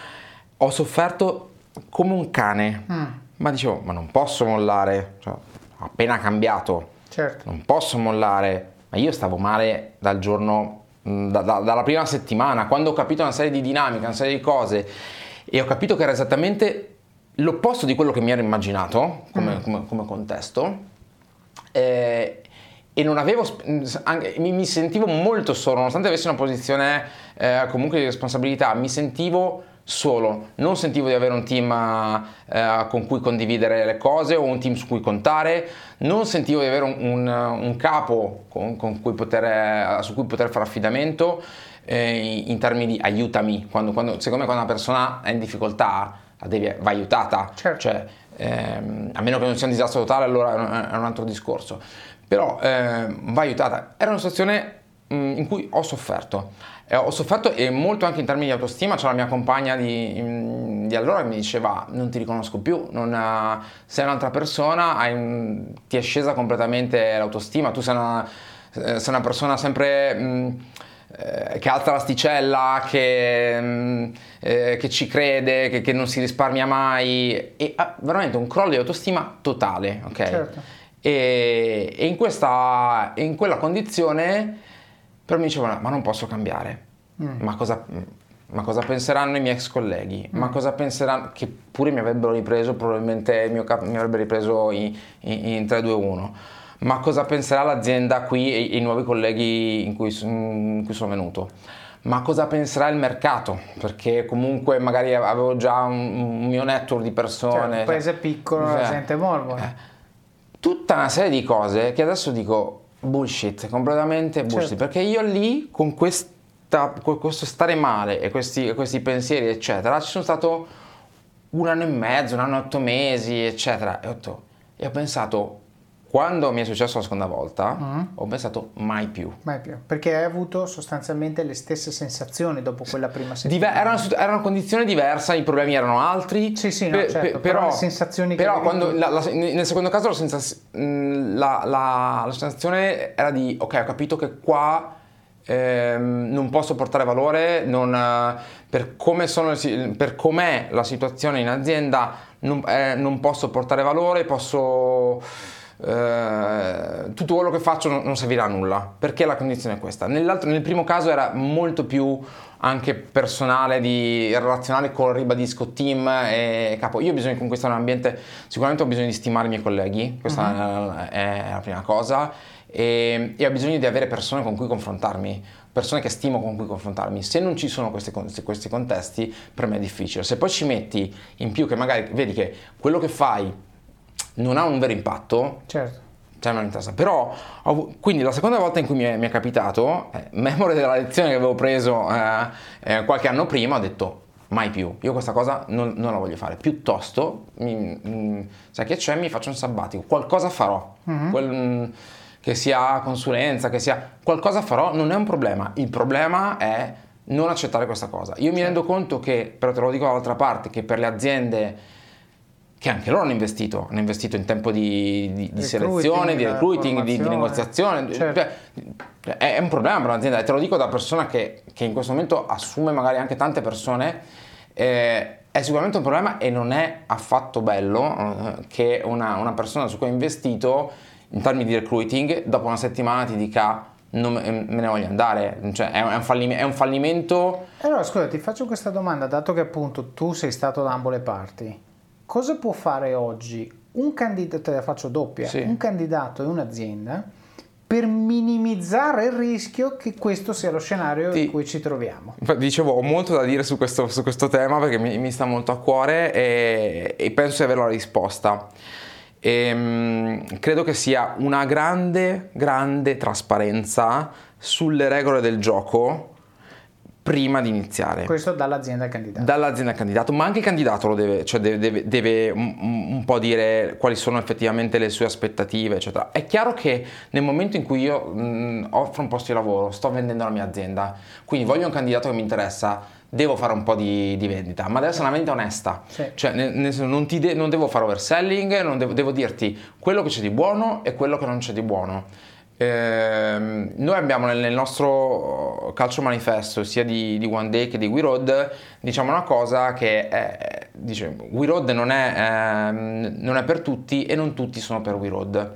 ho sofferto come un cane, mm. ma dicevo, ma non posso mollare, cioè, ho appena cambiato, certo. non posso mollare, ma io stavo male dal giorno da, da, dalla prima settimana, quando ho capito una serie di dinamiche, una serie di cose e ho capito che era esattamente l'opposto di quello che mi ero immaginato come, mm. come, come contesto eh, e non avevo, anche, mi, mi, sentivo molto solo, nonostante avessi una posizione eh, comunque di responsabilità, mi sentivo solo, non sentivo di avere un team eh, con cui condividere le cose o un team su cui contare, non sentivo di avere un, un, un capo con, con cui poter, eh, su cui poter fare affidamento eh, in termini di aiutami, quando, quando, secondo me quando una persona è in difficoltà devi, va aiutata, certo. cioè, ehm, a meno che non sia un disastro totale allora è un altro discorso, però ehm, va aiutata, era una situazione mh, mm, in cui ho sofferto eh, ho sofferto e molto anche in termini di autostima, c'è la mia compagna di, di, allora che mi diceva non ti riconosco più, non, sei un'altra persona, un, ti è scesa completamente l'autostima, tu sei una, eh, sei una persona sempre... Mh, eh, che alza l'asticella, che, eh, che ci crede, che, che, non si risparmia mai, e ha veramente un crollo di autostima totale, ok? Certo. E, e in, questa, in quella condizione però mi dicevano, ma non posso cambiare, mm. ma, cosa, ma, cosa, penseranno i miei ex colleghi? Mm. Ma cosa penseranno, che pure mi avrebbero ripreso, probabilmente il mio capo mi avrebbe ripreso in, in, in 3-2-1 ma cosa penserà l'azienda qui e i nuovi colleghi in cui, in cui sono venuto? ma cosa penserà il mercato? Perché comunque magari avevo già un, un mio network di persone. Cioè, un paese piccolo, cioè, la gente mormora. Eh, tutta una serie di cose che adesso dico bullshit, completamente bullshit, certo. perché io lì con, questa, con questo stare male e questi, questi pensieri, eccetera, ci sono stato un anno e mezzo, un anno e otto mesi, eccetera, e ho, detto, e ho pensato quando mi è successo la seconda volta, mm. ho pensato mai più. Mai più, perché hai avuto sostanzialmente le stesse sensazioni dopo quella prima settimana. Diver- era, una, era, una, condizione diversa, i problemi erano altri. Sì, sì, no, pe- certo, pe- però, però, le sensazioni però quando la, la, nel secondo caso la, sensaz- la, la, sensazione era di, ok, ho capito che qua ehm, non posso portare valore, non, per, come sono, per com'è la situazione in azienda non, eh, non posso portare valore, posso eh, tutto quello che faccio non, non, servirà a nulla perché la condizione è questa. nel primo caso era molto più anche personale, di, relazionale con ribadisco team e capo. Io ho bisogno di conquistare un ambiente, sicuramente ho bisogno di stimare i miei colleghi, questa uh-huh. è, la prima cosa. E, e, ho bisogno di avere persone con cui confrontarmi, persone che stimo con cui confrontarmi. Se non ci sono questi, questi contesti, per me è difficile. Se poi ci metti in più che magari vedi che quello che fai non ha un vero impatto, certo. cioè non interessa. Però, quindi la seconda volta in cui mi è, mi è capitato, eh, memore della lezione che avevo preso eh, eh, qualche anno prima, ho detto mai più, io questa cosa non, non la voglio fare, piuttosto, mi, mi, sai che c'è, mi faccio un sabbatico, qualcosa farò, mm-hmm. Quel, che sia consulenza, che sia qualcosa farò, non è un problema, il problema è non accettare questa cosa. Io mi rendo conto che, però te lo dico dall'altra parte, che per le aziende che anche loro hanno investito, hanno investito in tempo di, di, di selezione, di recruiting, di, di, negoziazione. Certo. Cioè, è un problema per un'azienda e te lo dico da persona che, che in questo momento assume magari anche tante persone. Eh, è sicuramente un problema e non è affatto bello eh, che una, una, persona su cui hai investito in termini di recruiting dopo una settimana ti dica non me ne voglio andare, cioè è un, fallimento. È un fallimento. Allora scusa, ti faccio questa domanda, dato che appunto tu sei stato da ambo le parti cosa può fare oggi un candidato, te la faccio doppia, sì. un candidato e un'azienda per minimizzare il rischio che questo sia lo scenario sì. in cui ci troviamo. Dicevo, ho molto da dire su questo, su questo tema perché mi, mi, sta molto a cuore e, e penso di avere la risposta. E, ehm, credo che sia una grande, grande trasparenza sulle regole del gioco prima di iniziare. Questo dall'azienda al candidato. Dall'azienda al candidato, ma anche il candidato lo deve, cioè deve, deve, deve un, un, po' dire quali sono effettivamente le sue aspettative, eccetera. È chiaro che nel momento in cui io mh, offro un posto di lavoro, sto vendendo la mia azienda, quindi voglio un candidato che mi interessa, devo fare un po' di, di vendita, ma deve essere una vendita onesta. Sì. Cioè, nel, nel, non, de, non, devo fare overselling, devo, devo dirti quello che c'è di buono e quello che non c'è di buono eh, noi abbiamo nel, nel, nostro calcio manifesto sia di, di, One Day che di We Road diciamo una cosa che è, dice, We Road non è, eh, non è, per tutti e non tutti sono per We Road.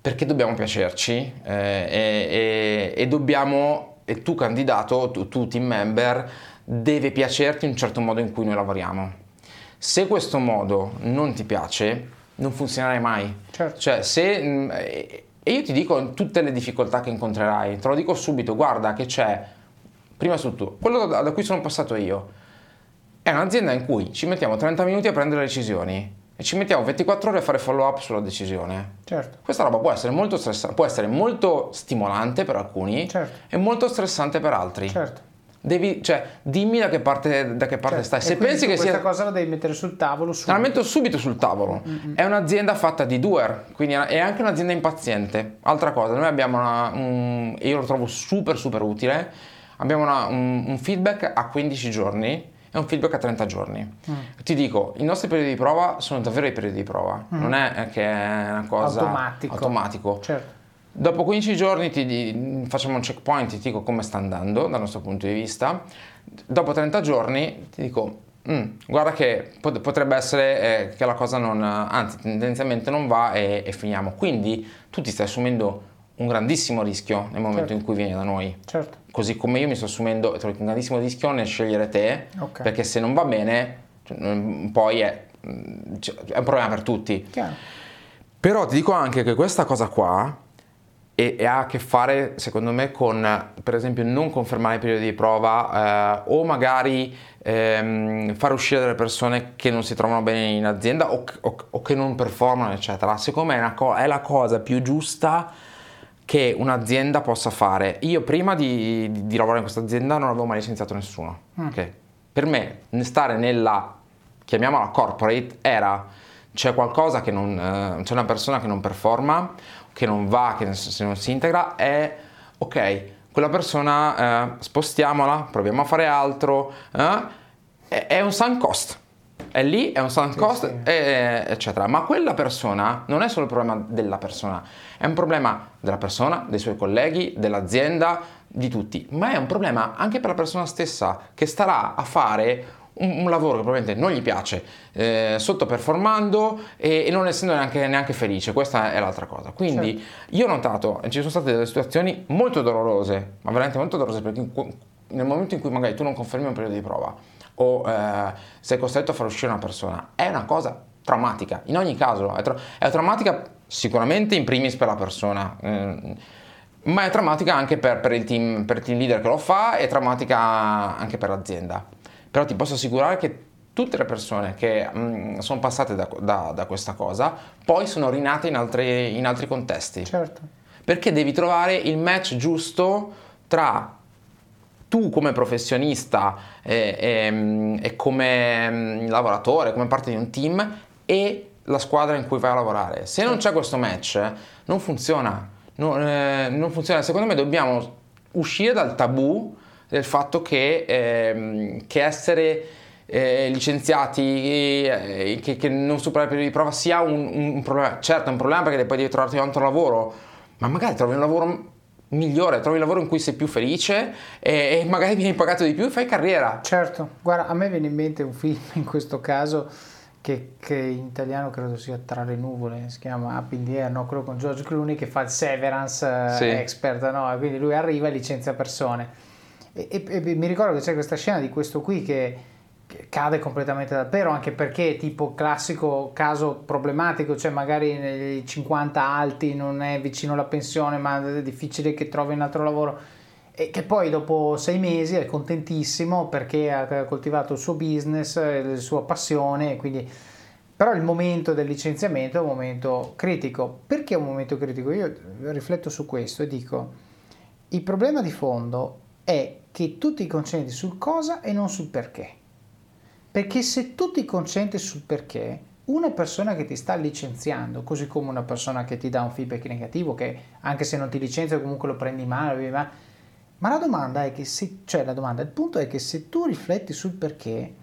Perché dobbiamo piacerci eh, e, e, e, dobbiamo e tu candidato tu, tu team member deve piacerti un certo modo in cui noi lavoriamo. Se questo modo non ti piace non funzionerai mai. Certo. cioè se mm, e io ti dico tutte le difficoltà che incontrerai, te lo dico subito, guarda che c'è, prima su tutto, quello da, da cui sono passato io, è un'azienda in cui ci mettiamo 30 minuti a prendere decisioni e ci mettiamo 24 ore a fare follow up sulla decisione. Certo. Questa roba può essere molto stressante, può essere molto stimolante per alcuni certo. e molto stressante per altri. Certo. Devi, cioè, dimmi da che parte, da che parte certo. stai. Se pensi che questa sia. Questa cosa la devi mettere sul tavolo. Subito. La metto subito sul tavolo. Mm-hmm. È un'azienda fatta di doer, quindi è anche un'azienda impaziente. Altra cosa, noi abbiamo una. Un, io lo trovo super, super utile. Abbiamo una, un, un, feedback a 15 giorni e un feedback a 30 giorni. Mm. Ti dico, i nostri periodi di prova sono davvero i periodi di prova, mm. non è che è una cosa automatico. automatico. Certo Dopo 15 giorni ti, facciamo un checkpoint, ti dico come sta andando dal nostro punto di vista. Dopo 30 giorni ti dico, mm, guarda che potrebbe essere eh, che la cosa non, anzi tendenzialmente non va e, e, finiamo. Quindi tu ti stai assumendo un grandissimo rischio nel momento certo. in cui vieni da noi. Certo. Così come io mi sto assumendo un grandissimo rischio nel scegliere te, okay. perché se non va bene, cioè, poi è, cioè, è un problema per tutti. Chiaro. Però ti dico anche che questa cosa qua e, ha a che fare secondo me con per esempio non confermare i periodi di prova eh, o magari ehm, far uscire delle persone che non si trovano bene in azienda o, o, o che non performano eccetera secondo me è, co- è, la cosa più giusta che un'azienda possa fare io prima di, di, di lavorare in questa azienda non avevo mai licenziato nessuno mm. okay? per me stare nella chiamiamola corporate era c'è qualcosa che non eh, c'è una persona che non performa che non va, che se non si integra, è ok, quella persona eh, spostiamola, proviamo a fare altro, eh, è, un sunk cost. È lì, è un sunk sì, cost, sì. eccetera. Ma quella persona non è solo il problema della persona, è un problema della persona, dei suoi colleghi, dell'azienda, di tutti, ma è un problema anche per la persona stessa che starà a fare un, un, lavoro che probabilmente non gli piace, eh, sottoperformando e, e, non essendo neanche, neanche, felice, questa è l'altra cosa. Quindi certo. io ho notato, ci sono state delle situazioni molto dolorose, ma veramente molto dolorose, perché nel momento in cui magari tu non confermi un periodo di prova o eh, sei costretto a far uscire una persona, è una cosa traumatica, in ogni caso è, tra- è traumatica sicuramente in primis per la persona. Eh, ma è traumatica anche per, per, il team, per il team leader che lo fa, è traumatica anche per l'azienda però ti posso assicurare che tutte le persone che mh, mm, sono passate da, da, da, questa cosa poi sono rinate in altri, in altri contesti. Certo. Perché devi trovare il match giusto tra tu come professionista e, e, e come mm, lavoratore, come parte di un team e la squadra in cui vai a lavorare. Se non c'è questo match, non funziona. Non, eh, non funziona. Secondo me dobbiamo uscire dal tabù del fatto che, ehm, che essere eh, licenziati eh, che, che, non superare il periodo di prova sia un, un, problema. Certo, è un problema perché poi devi trovarti un altro lavoro, ma magari trovi un lavoro migliore, trovi un lavoro in cui sei più felice e, e magari vieni pagato di più e fai carriera. Certo, guarda, a me viene in mente un film in questo caso che, che, in italiano credo sia Tra le nuvole, si chiama Up in the Air, no? quello con George Clooney che fa il severance eh, sì. expert, no? quindi lui arriva e licenzia persone e, e, e, mi ricordo che c'è questa scena di questo qui che, cade completamente dal pero, anche perché tipo classico caso problematico, cioè magari nei 50 alti non è vicino alla pensione, ma è difficile che trovi un altro lavoro e che poi dopo sei mesi è contentissimo perché ha coltivato il suo business, la sua passione, quindi... però il momento del licenziamento è un momento critico. Perché è un momento critico? Io rifletto su questo e dico, il problema di fondo è che tu ti concentri sul cosa e non sul perché. Perché se tu ti concentri sul perché, una persona che ti sta licenziando, così come una persona che ti dà un feedback negativo, che anche se non ti licenzia comunque lo prendi male, ma, la domanda è che se, cioè la domanda, il punto è che se tu rifletti sul perché,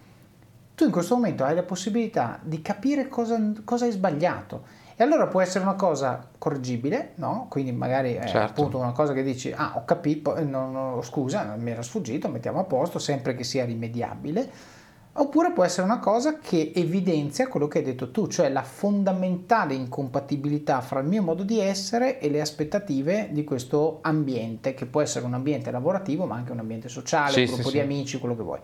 tu in questo momento hai la possibilità di capire cosa, cosa hai sbagliato e allora può essere una cosa correggibile, no? Quindi magari è certo. appunto una cosa che dici, ah ho capito, eh, non, non, scusa, mi era sfuggito, mettiamo a posto, sempre che sia rimediabile. Oppure può essere una cosa che evidenzia quello che hai detto tu, cioè la fondamentale incompatibilità fra il mio modo di essere e le aspettative di questo ambiente, che può essere un ambiente lavorativo ma anche un ambiente sociale, sì, un gruppo sì, di sì. amici, quello che vuoi.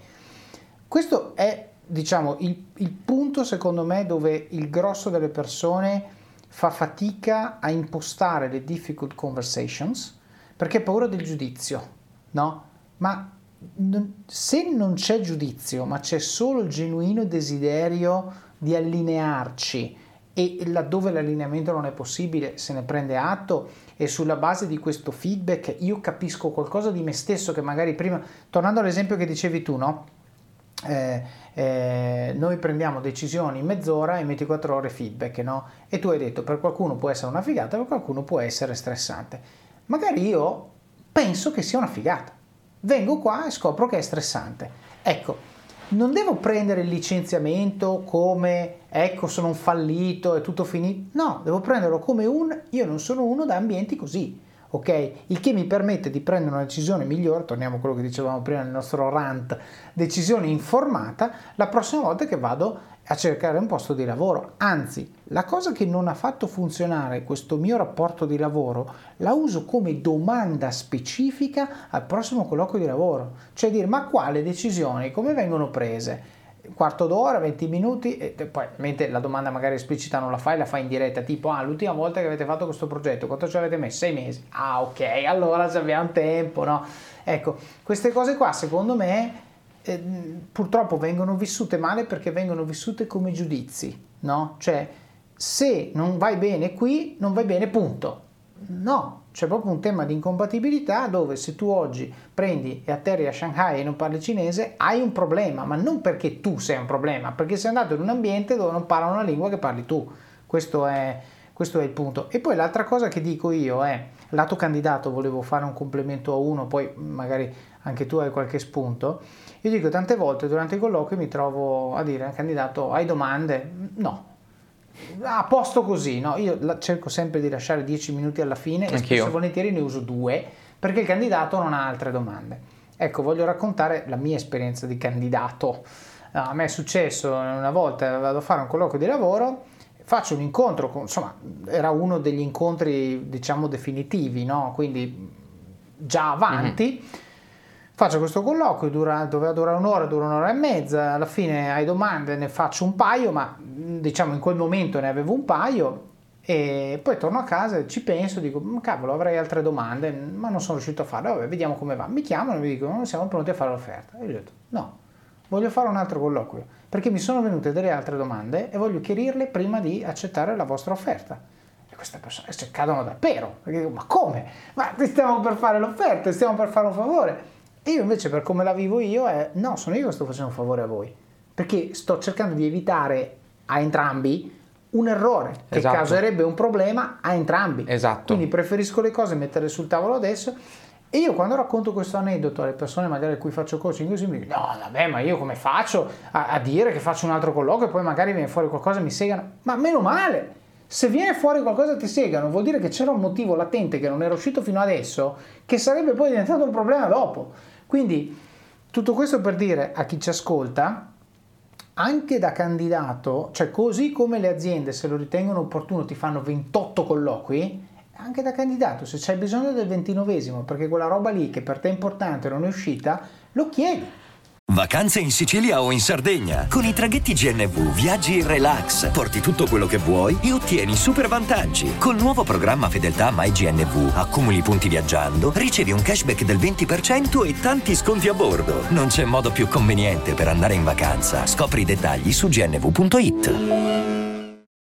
Questo è, diciamo, il, il punto secondo me dove il grosso delle persone fa fatica a impostare le difficult conversations perché ha paura del giudizio, no? Ma se non c'è giudizio, ma c'è solo il genuino desiderio di allinearci e laddove l'allineamento non è possibile se ne prende atto e sulla base di questo feedback io capisco qualcosa di me stesso che magari prima, tornando all'esempio che dicevi tu, no? Eh, eh, noi prendiamo decisioni in mezz'ora e 24 ore feedback, no? E tu hai detto per qualcuno può essere una figata, per qualcuno può essere stressante. Magari io penso che sia una figata. Vengo qua e scopro che è stressante. Ecco, non devo prendere il licenziamento come ecco sono un fallito, è tutto finito. No, devo prenderlo come un io non sono uno da ambienti così. Ok? Il che mi permette di prendere una decisione migliore, torniamo a quello che dicevamo prima nel nostro rant, decisione informata la prossima volta che vado a cercare un posto di lavoro. Anzi, la cosa che non ha fatto funzionare questo mio rapporto di lavoro la uso come domanda specifica al prossimo colloquio di lavoro, cioè dire ma quale decisioni, come vengono prese? Quarto d'ora, 20 minuti e poi ovviamente la domanda magari esplicita non la fai, la fai in diretta, tipo ah l'ultima volta che avete fatto questo progetto, quanto ci avete messo? Sei mesi. Ah ok, allora abbiamo tempo, no? Ecco, queste cose qua secondo me eh, purtroppo vengono vissute male perché vengono vissute come giudizi, no? Cioè, se non vai bene qui, non vai bene, punto. No, c'è proprio un tema di incompatibilità dove se tu oggi prendi e atterri a Shanghai e non parli cinese, hai un problema, ma non perché tu sei un problema, perché sei andato in un ambiente dove non parlano la lingua che parli tu. Questo è, questo è il punto. E poi l'altra cosa che dico io è, lato candidato, volevo fare un complemento a uno, poi magari anche tu hai qualche spunto io dico tante volte durante i colloqui mi trovo a dire al candidato hai domande? No. A posto così, no? Io cerco sempre di lasciare 10 minuti alla fine Anch'io. e spesso volentieri ne uso due perché il candidato non ha altre domande. Ecco, voglio raccontare la mia esperienza di candidato. A me è successo una volta, vado a fare un colloquio di lavoro, faccio un incontro, con, insomma, era uno degli incontri, diciamo, definitivi, no? Quindi già avanti. Mm-hmm Faccio questo colloquio, dura, doveva durare un'ora, dura un'ora e mezza, alla fine hai domande, ne faccio un paio, ma diciamo in quel momento ne avevo un paio e poi torno a casa e ci penso, dico, ma cavolo, avrei altre domande, ma non sono riuscito a farle, vabbè, vediamo come va. Mi chiamano e mi dicono, non siamo pronti a fare l'offerta. E io ho detto, no, voglio fare un altro colloquio, perché mi sono venute delle altre domande e voglio chiarirle prima di accettare la vostra offerta. E queste persone cioè, cadono da pero, perché dico, ma come? Ma stiamo per fare l'offerta, stiamo per fare un favore e io invece per come la vivo io è no, sono io che sto facendo un favore a voi, perché sto cercando di evitare a entrambi un errore che esatto. causerebbe un problema a entrambi. Esatto. Quindi preferisco le cose metterle sul tavolo adesso. E io quando racconto questo aneddoto alle persone magari a cui faccio coaching così mi dicono no vabbè ma io come faccio a, a dire che faccio un altro colloquio e poi magari viene fuori qualcosa e mi segano ma meno male se viene fuori qualcosa e ti segano vuol dire che c'era un motivo latente che non era uscito fino adesso che sarebbe poi diventato un problema dopo quindi tutto questo per dire a chi ci ascolta, anche da candidato, cioè così come le aziende se lo ritengono opportuno ti fanno 28 colloqui, anche da candidato, se c'hai bisogno del ventinovesimo perché quella roba lì che per te è importante non è uscita, lo chiedi. Vacanze in Sicilia o in Sardegna. Con i traghetti GNV viaggi in relax, porti tutto quello che vuoi e ottieni super vantaggi. Col nuovo programma Fedeltà MyGNV accumuli punti viaggiando, ricevi un cashback del 20% e tanti sconti a bordo. Non c'è modo più conveniente per andare in vacanza. Scopri i dettagli su gnv.it.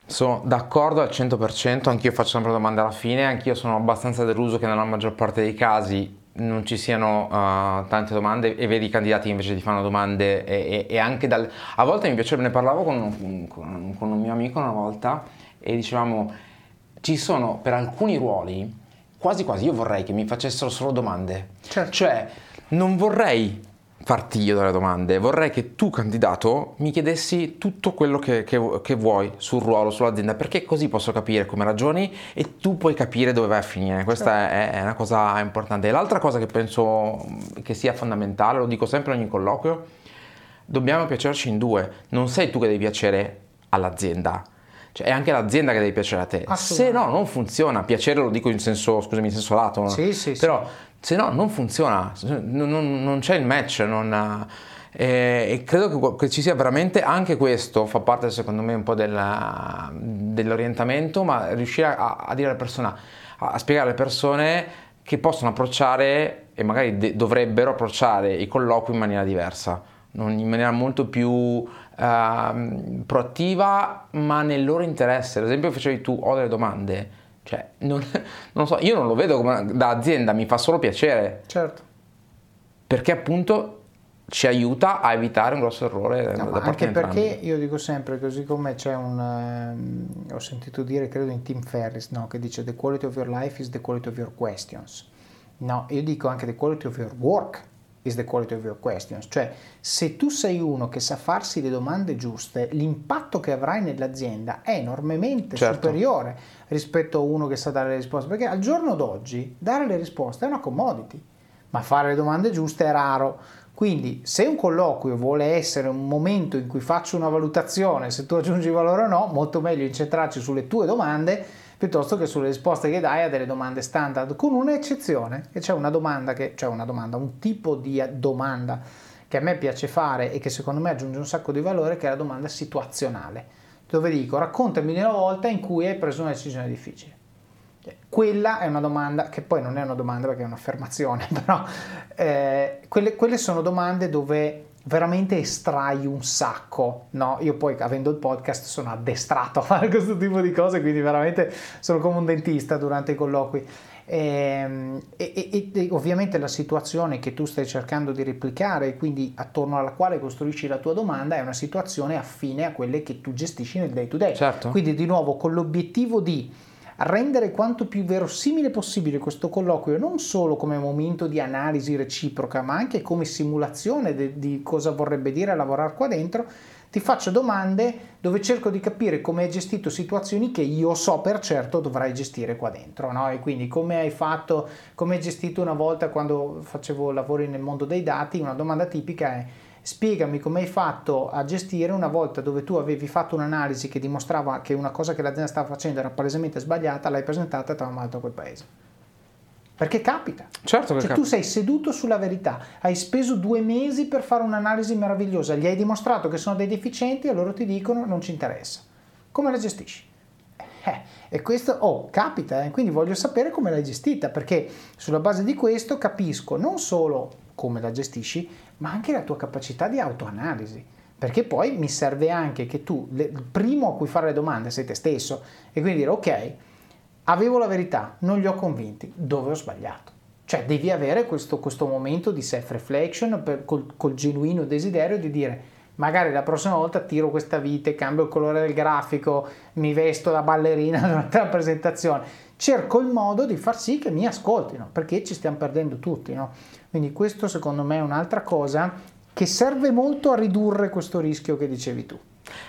Sono d'accordo al 100%, anch'io faccio sempre domande alla fine, anch'io sono abbastanza deluso che nella maggior parte dei casi non ci siano uh, tante domande e vedi i candidati invece ti fanno domande e, e, e anche dal... A volte mi piacerebbe, ne parlavo con, con, con, un mio amico una volta e dicevamo ci sono per alcuni ruoli quasi quasi io vorrei che mi facessero solo domande. Certo. Cioè non vorrei farti io delle domande, vorrei che tu candidato mi chiedessi tutto quello che, che, che, vuoi sul ruolo, sull'azienda, perché così posso capire come ragioni e tu puoi capire dove vai a finire, questa è, è, una cosa importante. E l'altra cosa che penso che sia fondamentale, lo dico sempre in ogni colloquio, dobbiamo piacerci in due, non sei tu che devi piacere all'azienda, cioè è anche l'azienda che deve piacere a te. Se no, non funziona. Piacere lo dico in senso, scusami, in senso lato. No? Sì, sì, Però sì se no non funziona, non, non, c'è il match, non, eh, e credo che, che, ci sia veramente anche questo, fa parte secondo me un po' della, dell'orientamento, ma riuscire a, a, dire alle persone, a, a, spiegare alle persone che possono approcciare e magari de- dovrebbero approcciare i colloqui in maniera diversa, in maniera molto più uh, proattiva, ma nel loro interesse. Ad esempio facevi tu, ho delle domande, cioè, non, non so, io non lo vedo come da azienda, mi fa solo piacere. Certo. Perché appunto ci aiuta a evitare un grosso errore no, da parte anche perché io dico sempre così come c'è un um, ho sentito dire credo in Tim Ferris no, che dice the quality of your life is the quality of your questions no io dico anche the quality of your work is the quality of your questions. Cioè, se tu sei uno che sa farsi le domande giuste, l'impatto che avrai nell'azienda è enormemente certo. superiore rispetto a uno che sa dare le risposte. Perché al giorno d'oggi dare le risposte è una commodity, ma fare le domande giuste è raro. Quindi, se un colloquio vuole essere un momento in cui faccio una valutazione se tu aggiungi valore o no, molto meglio incentrarci sulle tue domande piuttosto che sulle risposte che dai a delle domande standard, con un'eccezione, che c'è una domanda, che, cioè una domanda, un tipo di domanda che a me piace fare e che secondo me aggiunge un sacco di valore, che è la domanda situazionale, dove dico raccontami una volta in cui hai preso una decisione difficile. Cioè, quella è una domanda, che poi non è una domanda perché è un'affermazione, però eh, quelle, quelle sono domande dove veramente estrai un sacco, no? Io poi avendo il podcast sono addestrato a fare questo tipo di cose, quindi veramente sono come un dentista durante i colloqui. Ehm, e, e, e, ovviamente la situazione che tu stai cercando di replicare, quindi attorno alla quale costruisci la tua domanda, è una situazione affine a quelle che tu gestisci nel day to day. Certo. Quindi di nuovo con l'obiettivo di rendere quanto più verosimile possibile questo colloquio non solo come momento di analisi reciproca, ma anche come simulazione de- di cosa vorrebbe dire lavorare qua dentro, ti faccio domande dove cerco di capire come hai gestito situazioni che io so per certo dovrai gestire qua dentro, no? E quindi come hai fatto, come hai gestito una volta quando facevo lavori nel mondo dei dati, una domanda tipica è spiegami come hai fatto a gestire una volta dove tu avevi fatto un'analisi che dimostrava che una cosa che l'azienda stava facendo era palesemente sbagliata, l'hai presentata e ti ha mandato a quel paese. Perché capita. Certo che cioè, capita. tu sei seduto sulla verità, hai speso due mesi per fare un'analisi meravigliosa, gli hai dimostrato che sono dei deficienti e loro ti dicono non ci interessa. Come la gestisci? Eh, e questo, oh, capita, eh? quindi voglio sapere come l'hai gestita, perché sulla base di questo capisco non solo come la gestisci, ma anche la tua capacità di autoanalisi. Perché poi mi serve anche che tu, il primo a cui fare le domande sei te stesso e quindi dire ok, avevo la verità, non li ho convinti, dove ho sbagliato? Cioè devi avere questo, questo momento di self-reflection per, col, col genuino desiderio di dire magari la prossima volta tiro questa vite, cambio il colore del grafico, mi vesto da ballerina durante la presentazione. Cerco il modo di far sì che mi ascoltino, perché ci stiamo perdendo tutti, no? Quindi questo secondo me è un'altra cosa che serve molto a ridurre questo rischio che dicevi tu.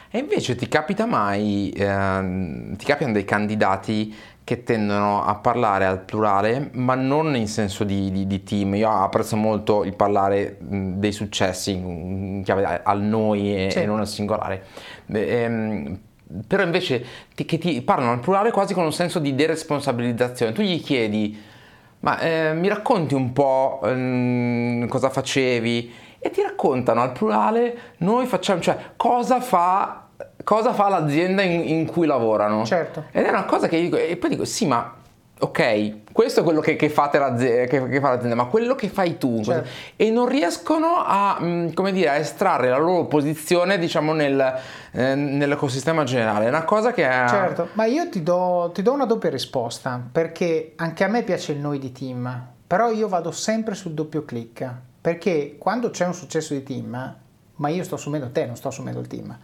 E invece ti capita mai, eh, ti capitano dei candidati che tendono a parlare al plurale, ma non in senso di, di, di team. Io apprezzo molto il parlare dei successi in chiave al noi e, sì. e non al singolare. Ehm, però invece ti, che ti parlano al plurale quasi con un senso di deresponsabilizzazione. Tu gli chiedi ma eh, mi racconti un po' ehm, cosa facevi? E ti raccontano al plurale, noi facciamo, cioè cosa fa, cosa fa l'azienda in, in, cui lavorano. Certo. Ed è una cosa che io dico, e poi dico, sì, ma ok, questo è quello che, che, che, che fa l'azienda, ma quello che fai tu, certo. e non riescono a, mm, come dire, a estrarre la loro posizione, diciamo, nel, eh, nell'ecosistema generale. È una cosa che è... Certo, ma io ti do, ti do una doppia risposta, perché anche a me piace il noi di team, però io vado sempre sul doppio click, perché quando c'è un successo di team, ma io sto assumendo te, non sto assumendo il team,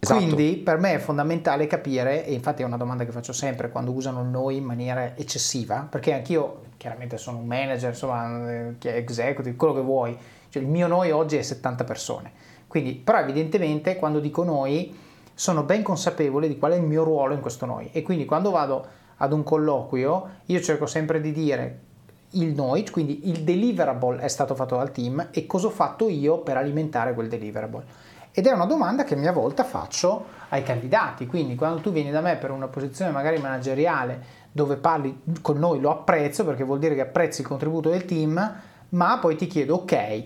Esatto. Quindi per me è fondamentale capire, e infatti è una domanda che faccio sempre quando usano noi in maniera eccessiva, perché anch'io chiaramente sono un manager, insomma, eh, executive, quello che vuoi, cioè il mio noi oggi è 70 persone. Quindi, però evidentemente quando dico noi sono ben consapevole di qual è il mio ruolo in questo noi e quindi quando vado ad un colloquio io cerco sempre di dire il noi, quindi il deliverable è stato fatto dal team e cosa ho fatto io per alimentare quel deliverable. Ed è una domanda che a mia volta faccio ai candidati, quindi quando tu vieni da me per una posizione magari manageriale dove parli con noi lo apprezzo perché vuol dire che apprezzi il contributo del team, ma poi ti chiedo ok,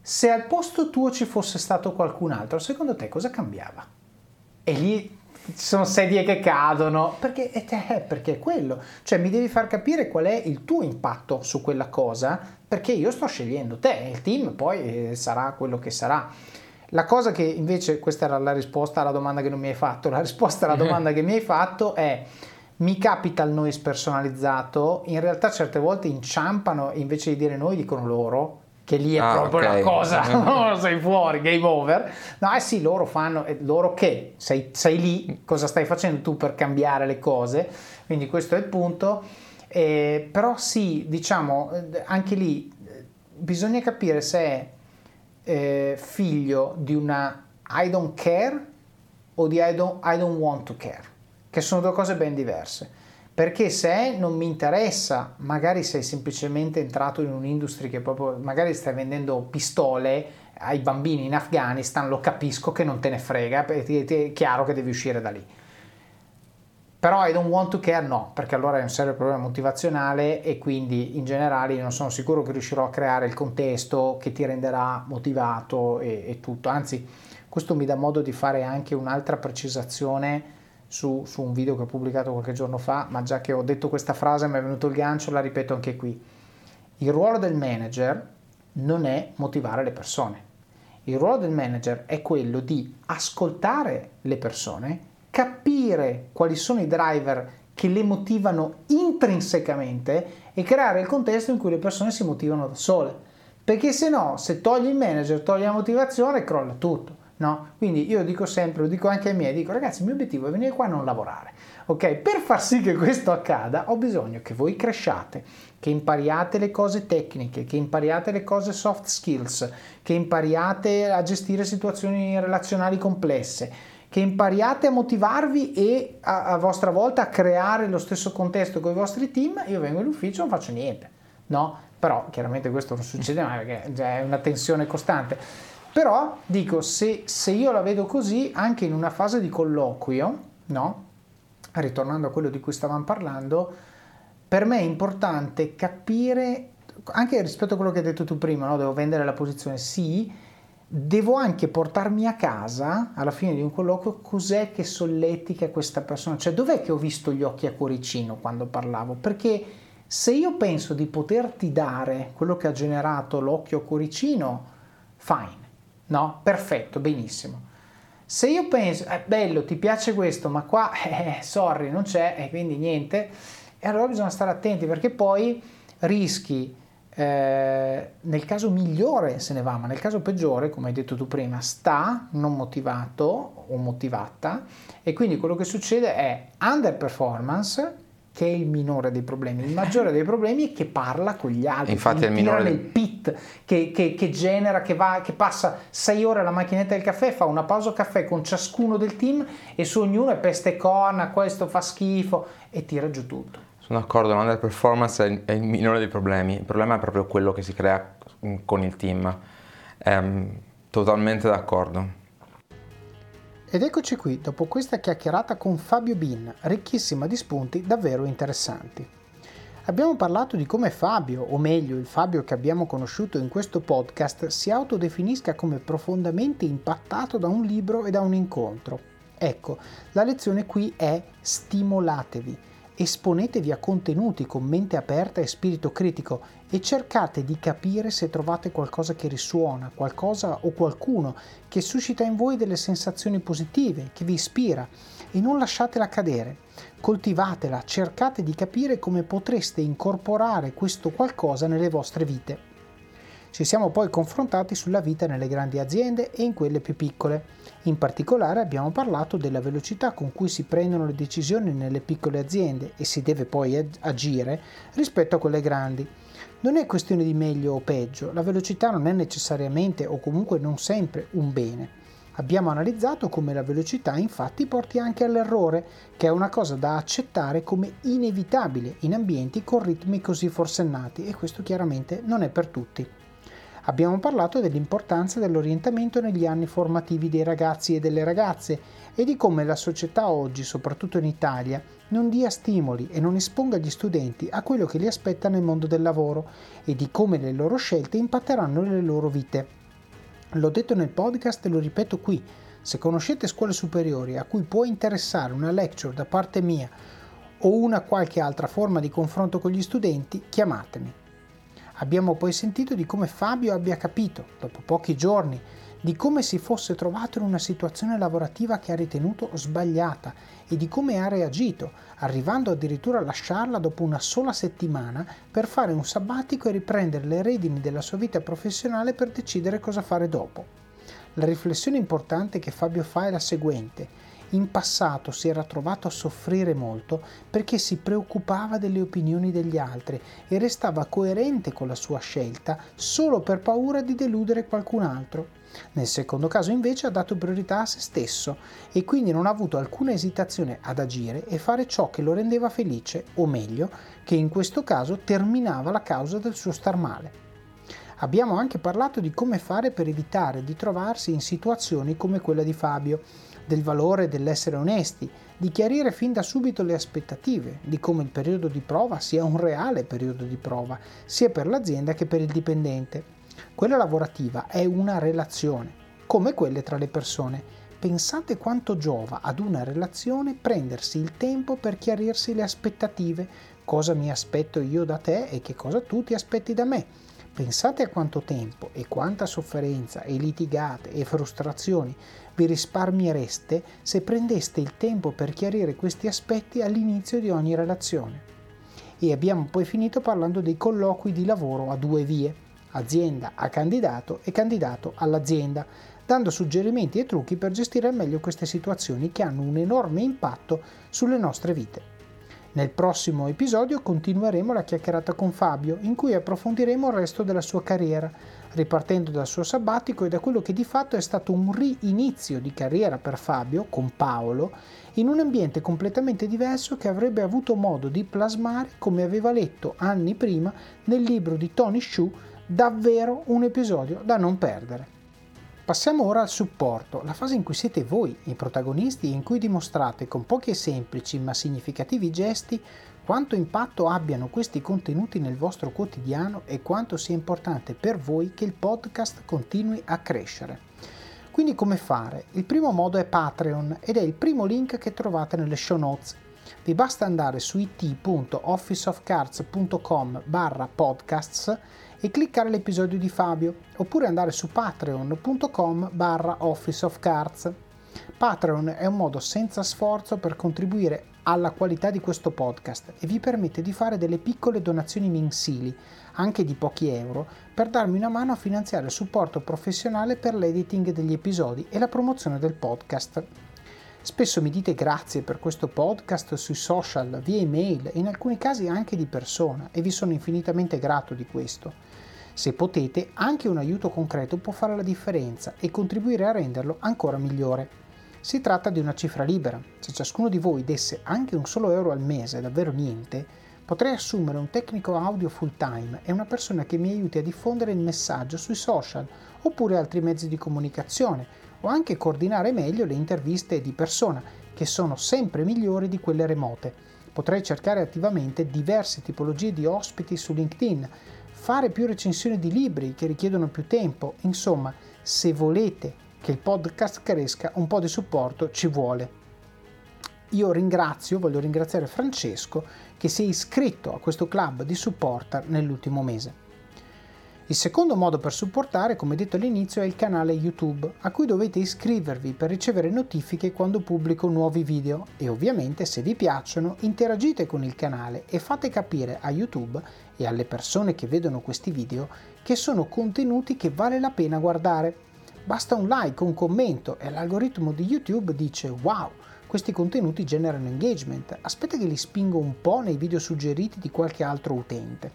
se al posto tuo ci fosse stato qualcun altro, secondo te cosa cambiava? E lì ci sono sedie che cadono, perché te, perché è quello, cioè mi devi far capire qual è il tuo impatto su quella cosa, perché io sto scegliendo te, il team poi eh, sarà quello che sarà. La cosa che invece, questa era la risposta alla domanda che non mi hai fatto, la risposta alla domanda che mi hai fatto è mi capita il noise personalizzato, in realtà certe volte inciampano e invece di dire noi dicono loro, che lì è ah, proprio okay. la cosa, sei fuori, game over. No, eh sì, loro fanno, loro che? Sei, sei, lì, cosa stai facendo tu per cambiare le cose? Quindi questo è il punto. Eh, però sì, diciamo, anche lì bisogna capire se è eh, figlio di una I don't care o di I don't, I don't want to care, che sono due cose ben diverse. Perché se non mi interessa, magari sei semplicemente entrato in un'industria che proprio, magari stai vendendo pistole ai bambini in Afghanistan, lo capisco che non te ne frega, è chiaro che devi uscire da lì. Però I don't want to care no, perché allora è un serio problema motivazionale e quindi in generale non sono sicuro che riuscirò a creare il contesto che ti renderà motivato e, e tutto. Anzi, questo mi dà modo di fare anche un'altra precisazione su, su, un video che ho pubblicato qualche giorno fa, ma già che ho detto questa frase mi è venuto il gancio, la ripeto anche qui. Il ruolo del manager non è motivare le persone. Il ruolo del manager è quello di ascoltare le persone, capire quali sono i driver che le motivano intrinsecamente e creare il contesto in cui le persone si motivano da sole. Perché se no, se togli il manager, togli la motivazione, crolla tutto. No? Quindi io dico sempre, lo dico anche ai miei, dico ragazzi il mio obiettivo è venire qua e non lavorare. Ok? Per far sì che questo accada ho bisogno che voi cresciate, che impariate le cose tecniche, che impariate le cose soft skills, che impariate a gestire situazioni relazionali complesse, che impariate a motivarvi e a, a vostra volta a creare lo stesso contesto con i vostri team, io vengo in ufficio e non faccio niente. No? Però chiaramente questo non succede mai perché è una tensione costante. Però dico, se, se io la vedo così, anche in una fase di colloquio, no? ritornando a quello di cui stavamo parlando, per me è importante capire, anche rispetto a quello che hai detto tu prima, no? devo vendere la posizione, sì, devo anche portarmi a casa alla fine di un colloquio cos'è che solletica questa persona, cioè dov'è che ho visto gli occhi a cuoricino quando parlavo, perché se io penso di poterti dare quello che ha generato l'occhio a cuoricino, fine No? Perfetto, benissimo. Se io penso, è eh, bello, ti piace questo, ma qua, eh, sorry, non c'è, e quindi niente, e allora bisogna stare attenti perché poi rischi, eh, nel caso migliore se ne va, ma nel caso peggiore, come hai detto tu prima, sta non motivato o motivata, e quindi quello che succede è underperformance, che è il minore dei problemi. Il maggiore dei problemi è che parla con gli altri, Infatti è il minore nel pit, che, che, che, genera, che, va, che passa sei ore alla macchinetta del caffè, fa una pausa caffè con ciascuno del team e su ognuno è peste corna, questo fa schifo e tira giù tutto. Sono d'accordo, l'underperformance è il minore dei problemi, il problema è proprio quello che si crea con il team. Ehm, totalmente d'accordo. Ed eccoci qui, dopo questa chiacchierata con Fabio Bin, ricchissima di spunti davvero interessanti. Abbiamo parlato di come Fabio, o meglio il Fabio che abbiamo conosciuto in questo podcast, si autodefinisca come profondamente impattato da un libro e da un incontro. Ecco, la lezione qui è stimolatevi Esponetevi a contenuti con mente aperta e spirito critico e cercate di capire se trovate qualcosa che risuona, qualcosa o qualcuno che suscita in voi delle sensazioni positive, che vi ispira e non lasciatela cadere. Coltivatela, cercate di capire come potreste incorporare questo qualcosa nelle vostre vite. Ci siamo poi confrontati sulla vita nelle grandi aziende e in quelle più piccole. In particolare abbiamo parlato della velocità con cui si prendono le decisioni nelle piccole aziende e si deve poi agire rispetto a quelle grandi. Non è questione di meglio o peggio, la velocità non è necessariamente o comunque non sempre un bene. Abbiamo analizzato come la velocità infatti porti anche all'errore, che è una cosa da accettare come inevitabile in ambienti con ritmi così forsennati e questo chiaramente non è per tutti. Abbiamo parlato dell'importanza dell'orientamento negli anni formativi dei ragazzi e delle ragazze e di come la società oggi, soprattutto in Italia, non dia stimoli e non esponga gli studenti a quello che li aspetta nel mondo del lavoro e di come le loro scelte impatteranno le loro vite. L'ho detto nel podcast e lo ripeto qui. Se conoscete scuole superiori a cui può interessare una lecture da parte mia o una qualche altra forma di confronto con gli studenti, chiamatemi. Abbiamo poi sentito di come Fabio abbia capito, dopo pochi giorni, di come si fosse trovato in una situazione lavorativa che ha ritenuto sbagliata e di come ha reagito, arrivando addirittura a lasciarla dopo una sola settimana per fare un sabbatico e riprendere le redini della sua vita professionale per decidere cosa fare dopo. La riflessione importante che Fabio fa è la seguente. In passato si era trovato a soffrire molto perché si preoccupava delle opinioni degli altri e restava coerente con la sua scelta solo per paura di deludere qualcun altro. Nel secondo caso invece ha dato priorità a se stesso e quindi non ha avuto alcuna esitazione ad agire e fare ciò che lo rendeva felice, o meglio, che in questo caso terminava la causa del suo star male. Abbiamo anche parlato di come fare per evitare di trovarsi in situazioni come quella di Fabio, del valore dell'essere onesti, di chiarire fin da subito le aspettative, di come il periodo di prova sia un reale periodo di prova, sia per l'azienda che per il dipendente. Quella lavorativa è una relazione, come quelle tra le persone. Pensate quanto giova ad una relazione prendersi il tempo per chiarirsi le aspettative, cosa mi aspetto io da te e che cosa tu ti aspetti da me Pensate a quanto tempo e quanta sofferenza e litigate e frustrazioni vi risparmiereste se prendeste il tempo per chiarire questi aspetti all'inizio di ogni relazione. E abbiamo poi finito parlando dei colloqui di lavoro a due vie, azienda a candidato e candidato all'azienda, dando suggerimenti e trucchi per gestire al meglio queste situazioni che hanno un enorme impatto sulle nostre vite. Nel prossimo episodio continueremo la chiacchierata con Fabio, in cui approfondiremo il resto della sua carriera, ripartendo dal suo sabbatico e da quello che di fatto è stato un rinizio di carriera per Fabio, con Paolo, in un ambiente completamente diverso che avrebbe avuto modo di plasmare come aveva letto anni prima nel libro di Tony Shu, davvero un episodio da non perdere. Passiamo ora al supporto, la fase in cui siete voi i protagonisti e in cui dimostrate con pochi e semplici ma significativi gesti quanto impatto abbiano questi contenuti nel vostro quotidiano e quanto sia importante per voi che il podcast continui a crescere. Quindi come fare? Il primo modo è Patreon ed è il primo link che trovate nelle show notes. Vi basta andare su it.officeofcards.com barra podcasts e cliccare l'episodio di Fabio, oppure andare su patreon.com barra Office of Cards. Patreon è un modo senza sforzo per contribuire alla qualità di questo podcast e vi permette di fare delle piccole donazioni mensili, anche di pochi euro, per darmi una mano a finanziare il supporto professionale per l'editing degli episodi e la promozione del podcast. Spesso mi dite grazie per questo podcast sui social, via email e in alcuni casi anche di persona e vi sono infinitamente grato di questo. Se potete, anche un aiuto concreto può fare la differenza e contribuire a renderlo ancora migliore. Si tratta di una cifra libera. Se ciascuno di voi desse anche un solo euro al mese, davvero niente, potrei assumere un tecnico audio full time e una persona che mi aiuti a diffondere il messaggio sui social oppure altri mezzi di comunicazione o anche coordinare meglio le interviste di persona, che sono sempre migliori di quelle remote. Potrei cercare attivamente diverse tipologie di ospiti su LinkedIn, fare più recensioni di libri che richiedono più tempo, insomma, se volete che il podcast cresca, un po' di supporto ci vuole. Io ringrazio, voglio ringraziare Francesco che si è iscritto a questo club di supporter nell'ultimo mese. Il secondo modo per supportare, come detto all'inizio, è il canale YouTube, a cui dovete iscrivervi per ricevere notifiche quando pubblico nuovi video e ovviamente se vi piacciono interagite con il canale e fate capire a YouTube e alle persone che vedono questi video che sono contenuti che vale la pena guardare. Basta un like, un commento e l'algoritmo di YouTube dice wow, questi contenuti generano engagement, aspetta che li spingo un po' nei video suggeriti di qualche altro utente.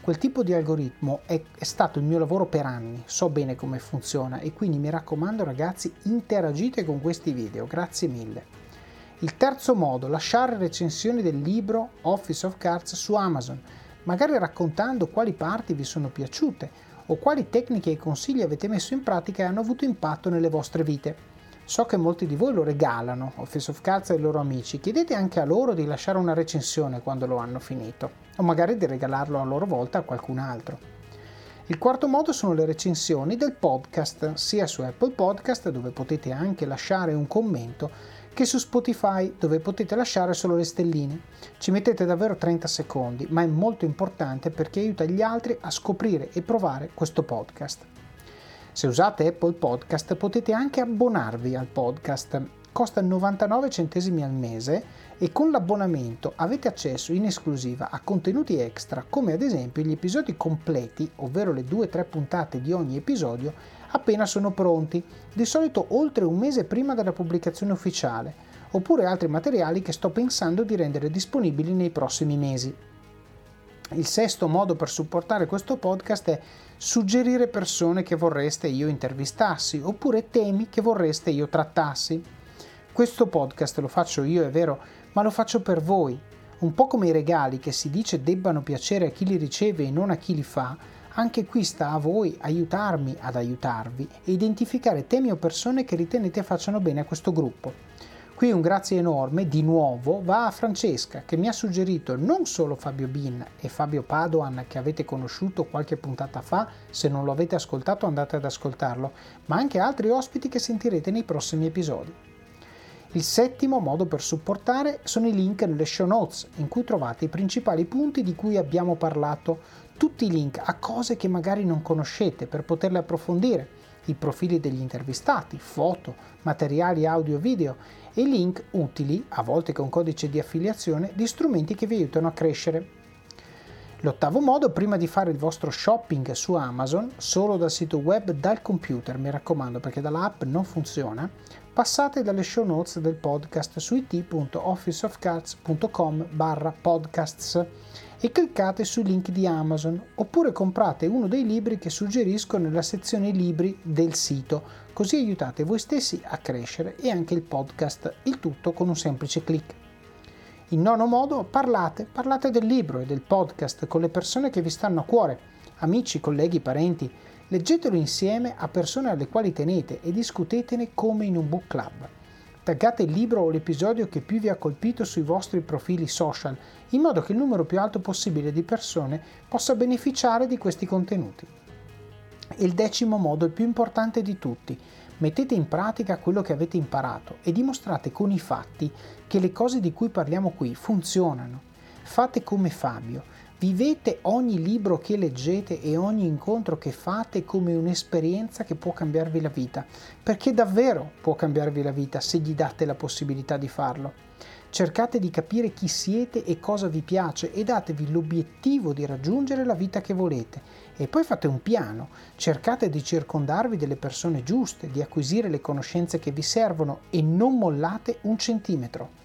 Quel tipo di algoritmo è, è, stato il mio lavoro per anni, so bene come funziona e quindi mi raccomando ragazzi interagite con questi video, grazie mille. Il terzo modo, lasciare recensioni del libro Office of Cards su Amazon, magari raccontando quali parti vi sono piaciute o quali tecniche e consigli avete messo in pratica e hanno avuto impatto nelle vostre vite. So che molti di voi lo regalano, Office of Cards ai loro amici, chiedete anche a loro di lasciare una recensione quando lo hanno finito o magari di regalarlo a loro volta a qualcun altro. Il quarto modo sono le recensioni del podcast, sia su Apple Podcast dove potete anche lasciare un commento, che su Spotify dove potete lasciare solo le stelline. Ci mettete davvero 30 secondi, ma è molto importante perché aiuta gli altri a scoprire e provare questo podcast. Se usate Apple Podcast potete anche abbonarvi al podcast. Costa 99 centesimi al mese e con l'abbonamento avete accesso in esclusiva a contenuti extra come ad esempio gli episodi completi, ovvero le 2-3 puntate di ogni episodio, appena sono pronti, di solito oltre un mese prima della pubblicazione ufficiale. oppure altri materiali che sto pensando di rendere disponibili nei prossimi mesi. Il sesto modo per supportare questo podcast è suggerire persone che vorreste io intervistassi oppure temi che vorreste io trattassi. Questo podcast lo faccio io, è vero, ma lo faccio per voi. Un po' come i regali che si dice debbano piacere a chi li riceve e non a chi li fa, anche qui sta a voi aiutarmi ad aiutarvi e identificare temi o persone che ritenete facciano bene a questo gruppo. Qui un grazie enorme di nuovo va a Francesca che mi ha suggerito non solo Fabio Bin e Fabio Padoan che avete conosciuto qualche puntata fa, se non lo avete ascoltato andate ad ascoltarlo, ma anche altri ospiti che sentirete nei prossimi episodi. Il settimo modo per supportare sono i link nelle show notes in cui trovate i principali punti di cui abbiamo parlato, tutti i link a cose che magari non conoscete per poterle approfondire i profili degli intervistati, foto, materiali audio video e link utili, a volte con codice di affiliazione, di strumenti che vi aiutano a crescere. L'ottavo modo, prima di fare il vostro shopping su Amazon, solo dal sito web, dal computer, mi raccomando perché dall'app non funziona, passate dalle show notes del podcast su it.officeofcards.com barra podcasts e cliccate sui link di Amazon oppure comprate uno dei libri che suggerisco nella sezione libri del sito, così aiutate voi stessi a crescere e anche il podcast, il tutto con un semplice clic. In nono modo, parlate, parlate del libro e del podcast con le persone che vi stanno a cuore, amici, colleghi, parenti, leggetelo insieme a persone alle quali tenete e discutetene come in un book club. Taggate il libro o l'episodio che più vi ha colpito sui vostri profili social, in modo che il numero più alto possibile di persone possa beneficiare di questi contenuti. E il decimo modo, il più importante di tutti, mettete in pratica quello che avete imparato e dimostrate con i fatti che le cose di cui parliamo qui funzionano. Fate come Fabio, Vivete ogni libro che leggete e ogni incontro che fate come un'esperienza che può cambiarvi la vita, perché davvero può cambiarvi la vita se gli date la possibilità di farlo. Cercate di capire chi siete e cosa vi piace e datevi l'obiettivo di raggiungere la vita che volete. E poi fate un piano, cercate di circondarvi delle persone giuste, di acquisire le conoscenze che vi servono e non mollate un centimetro.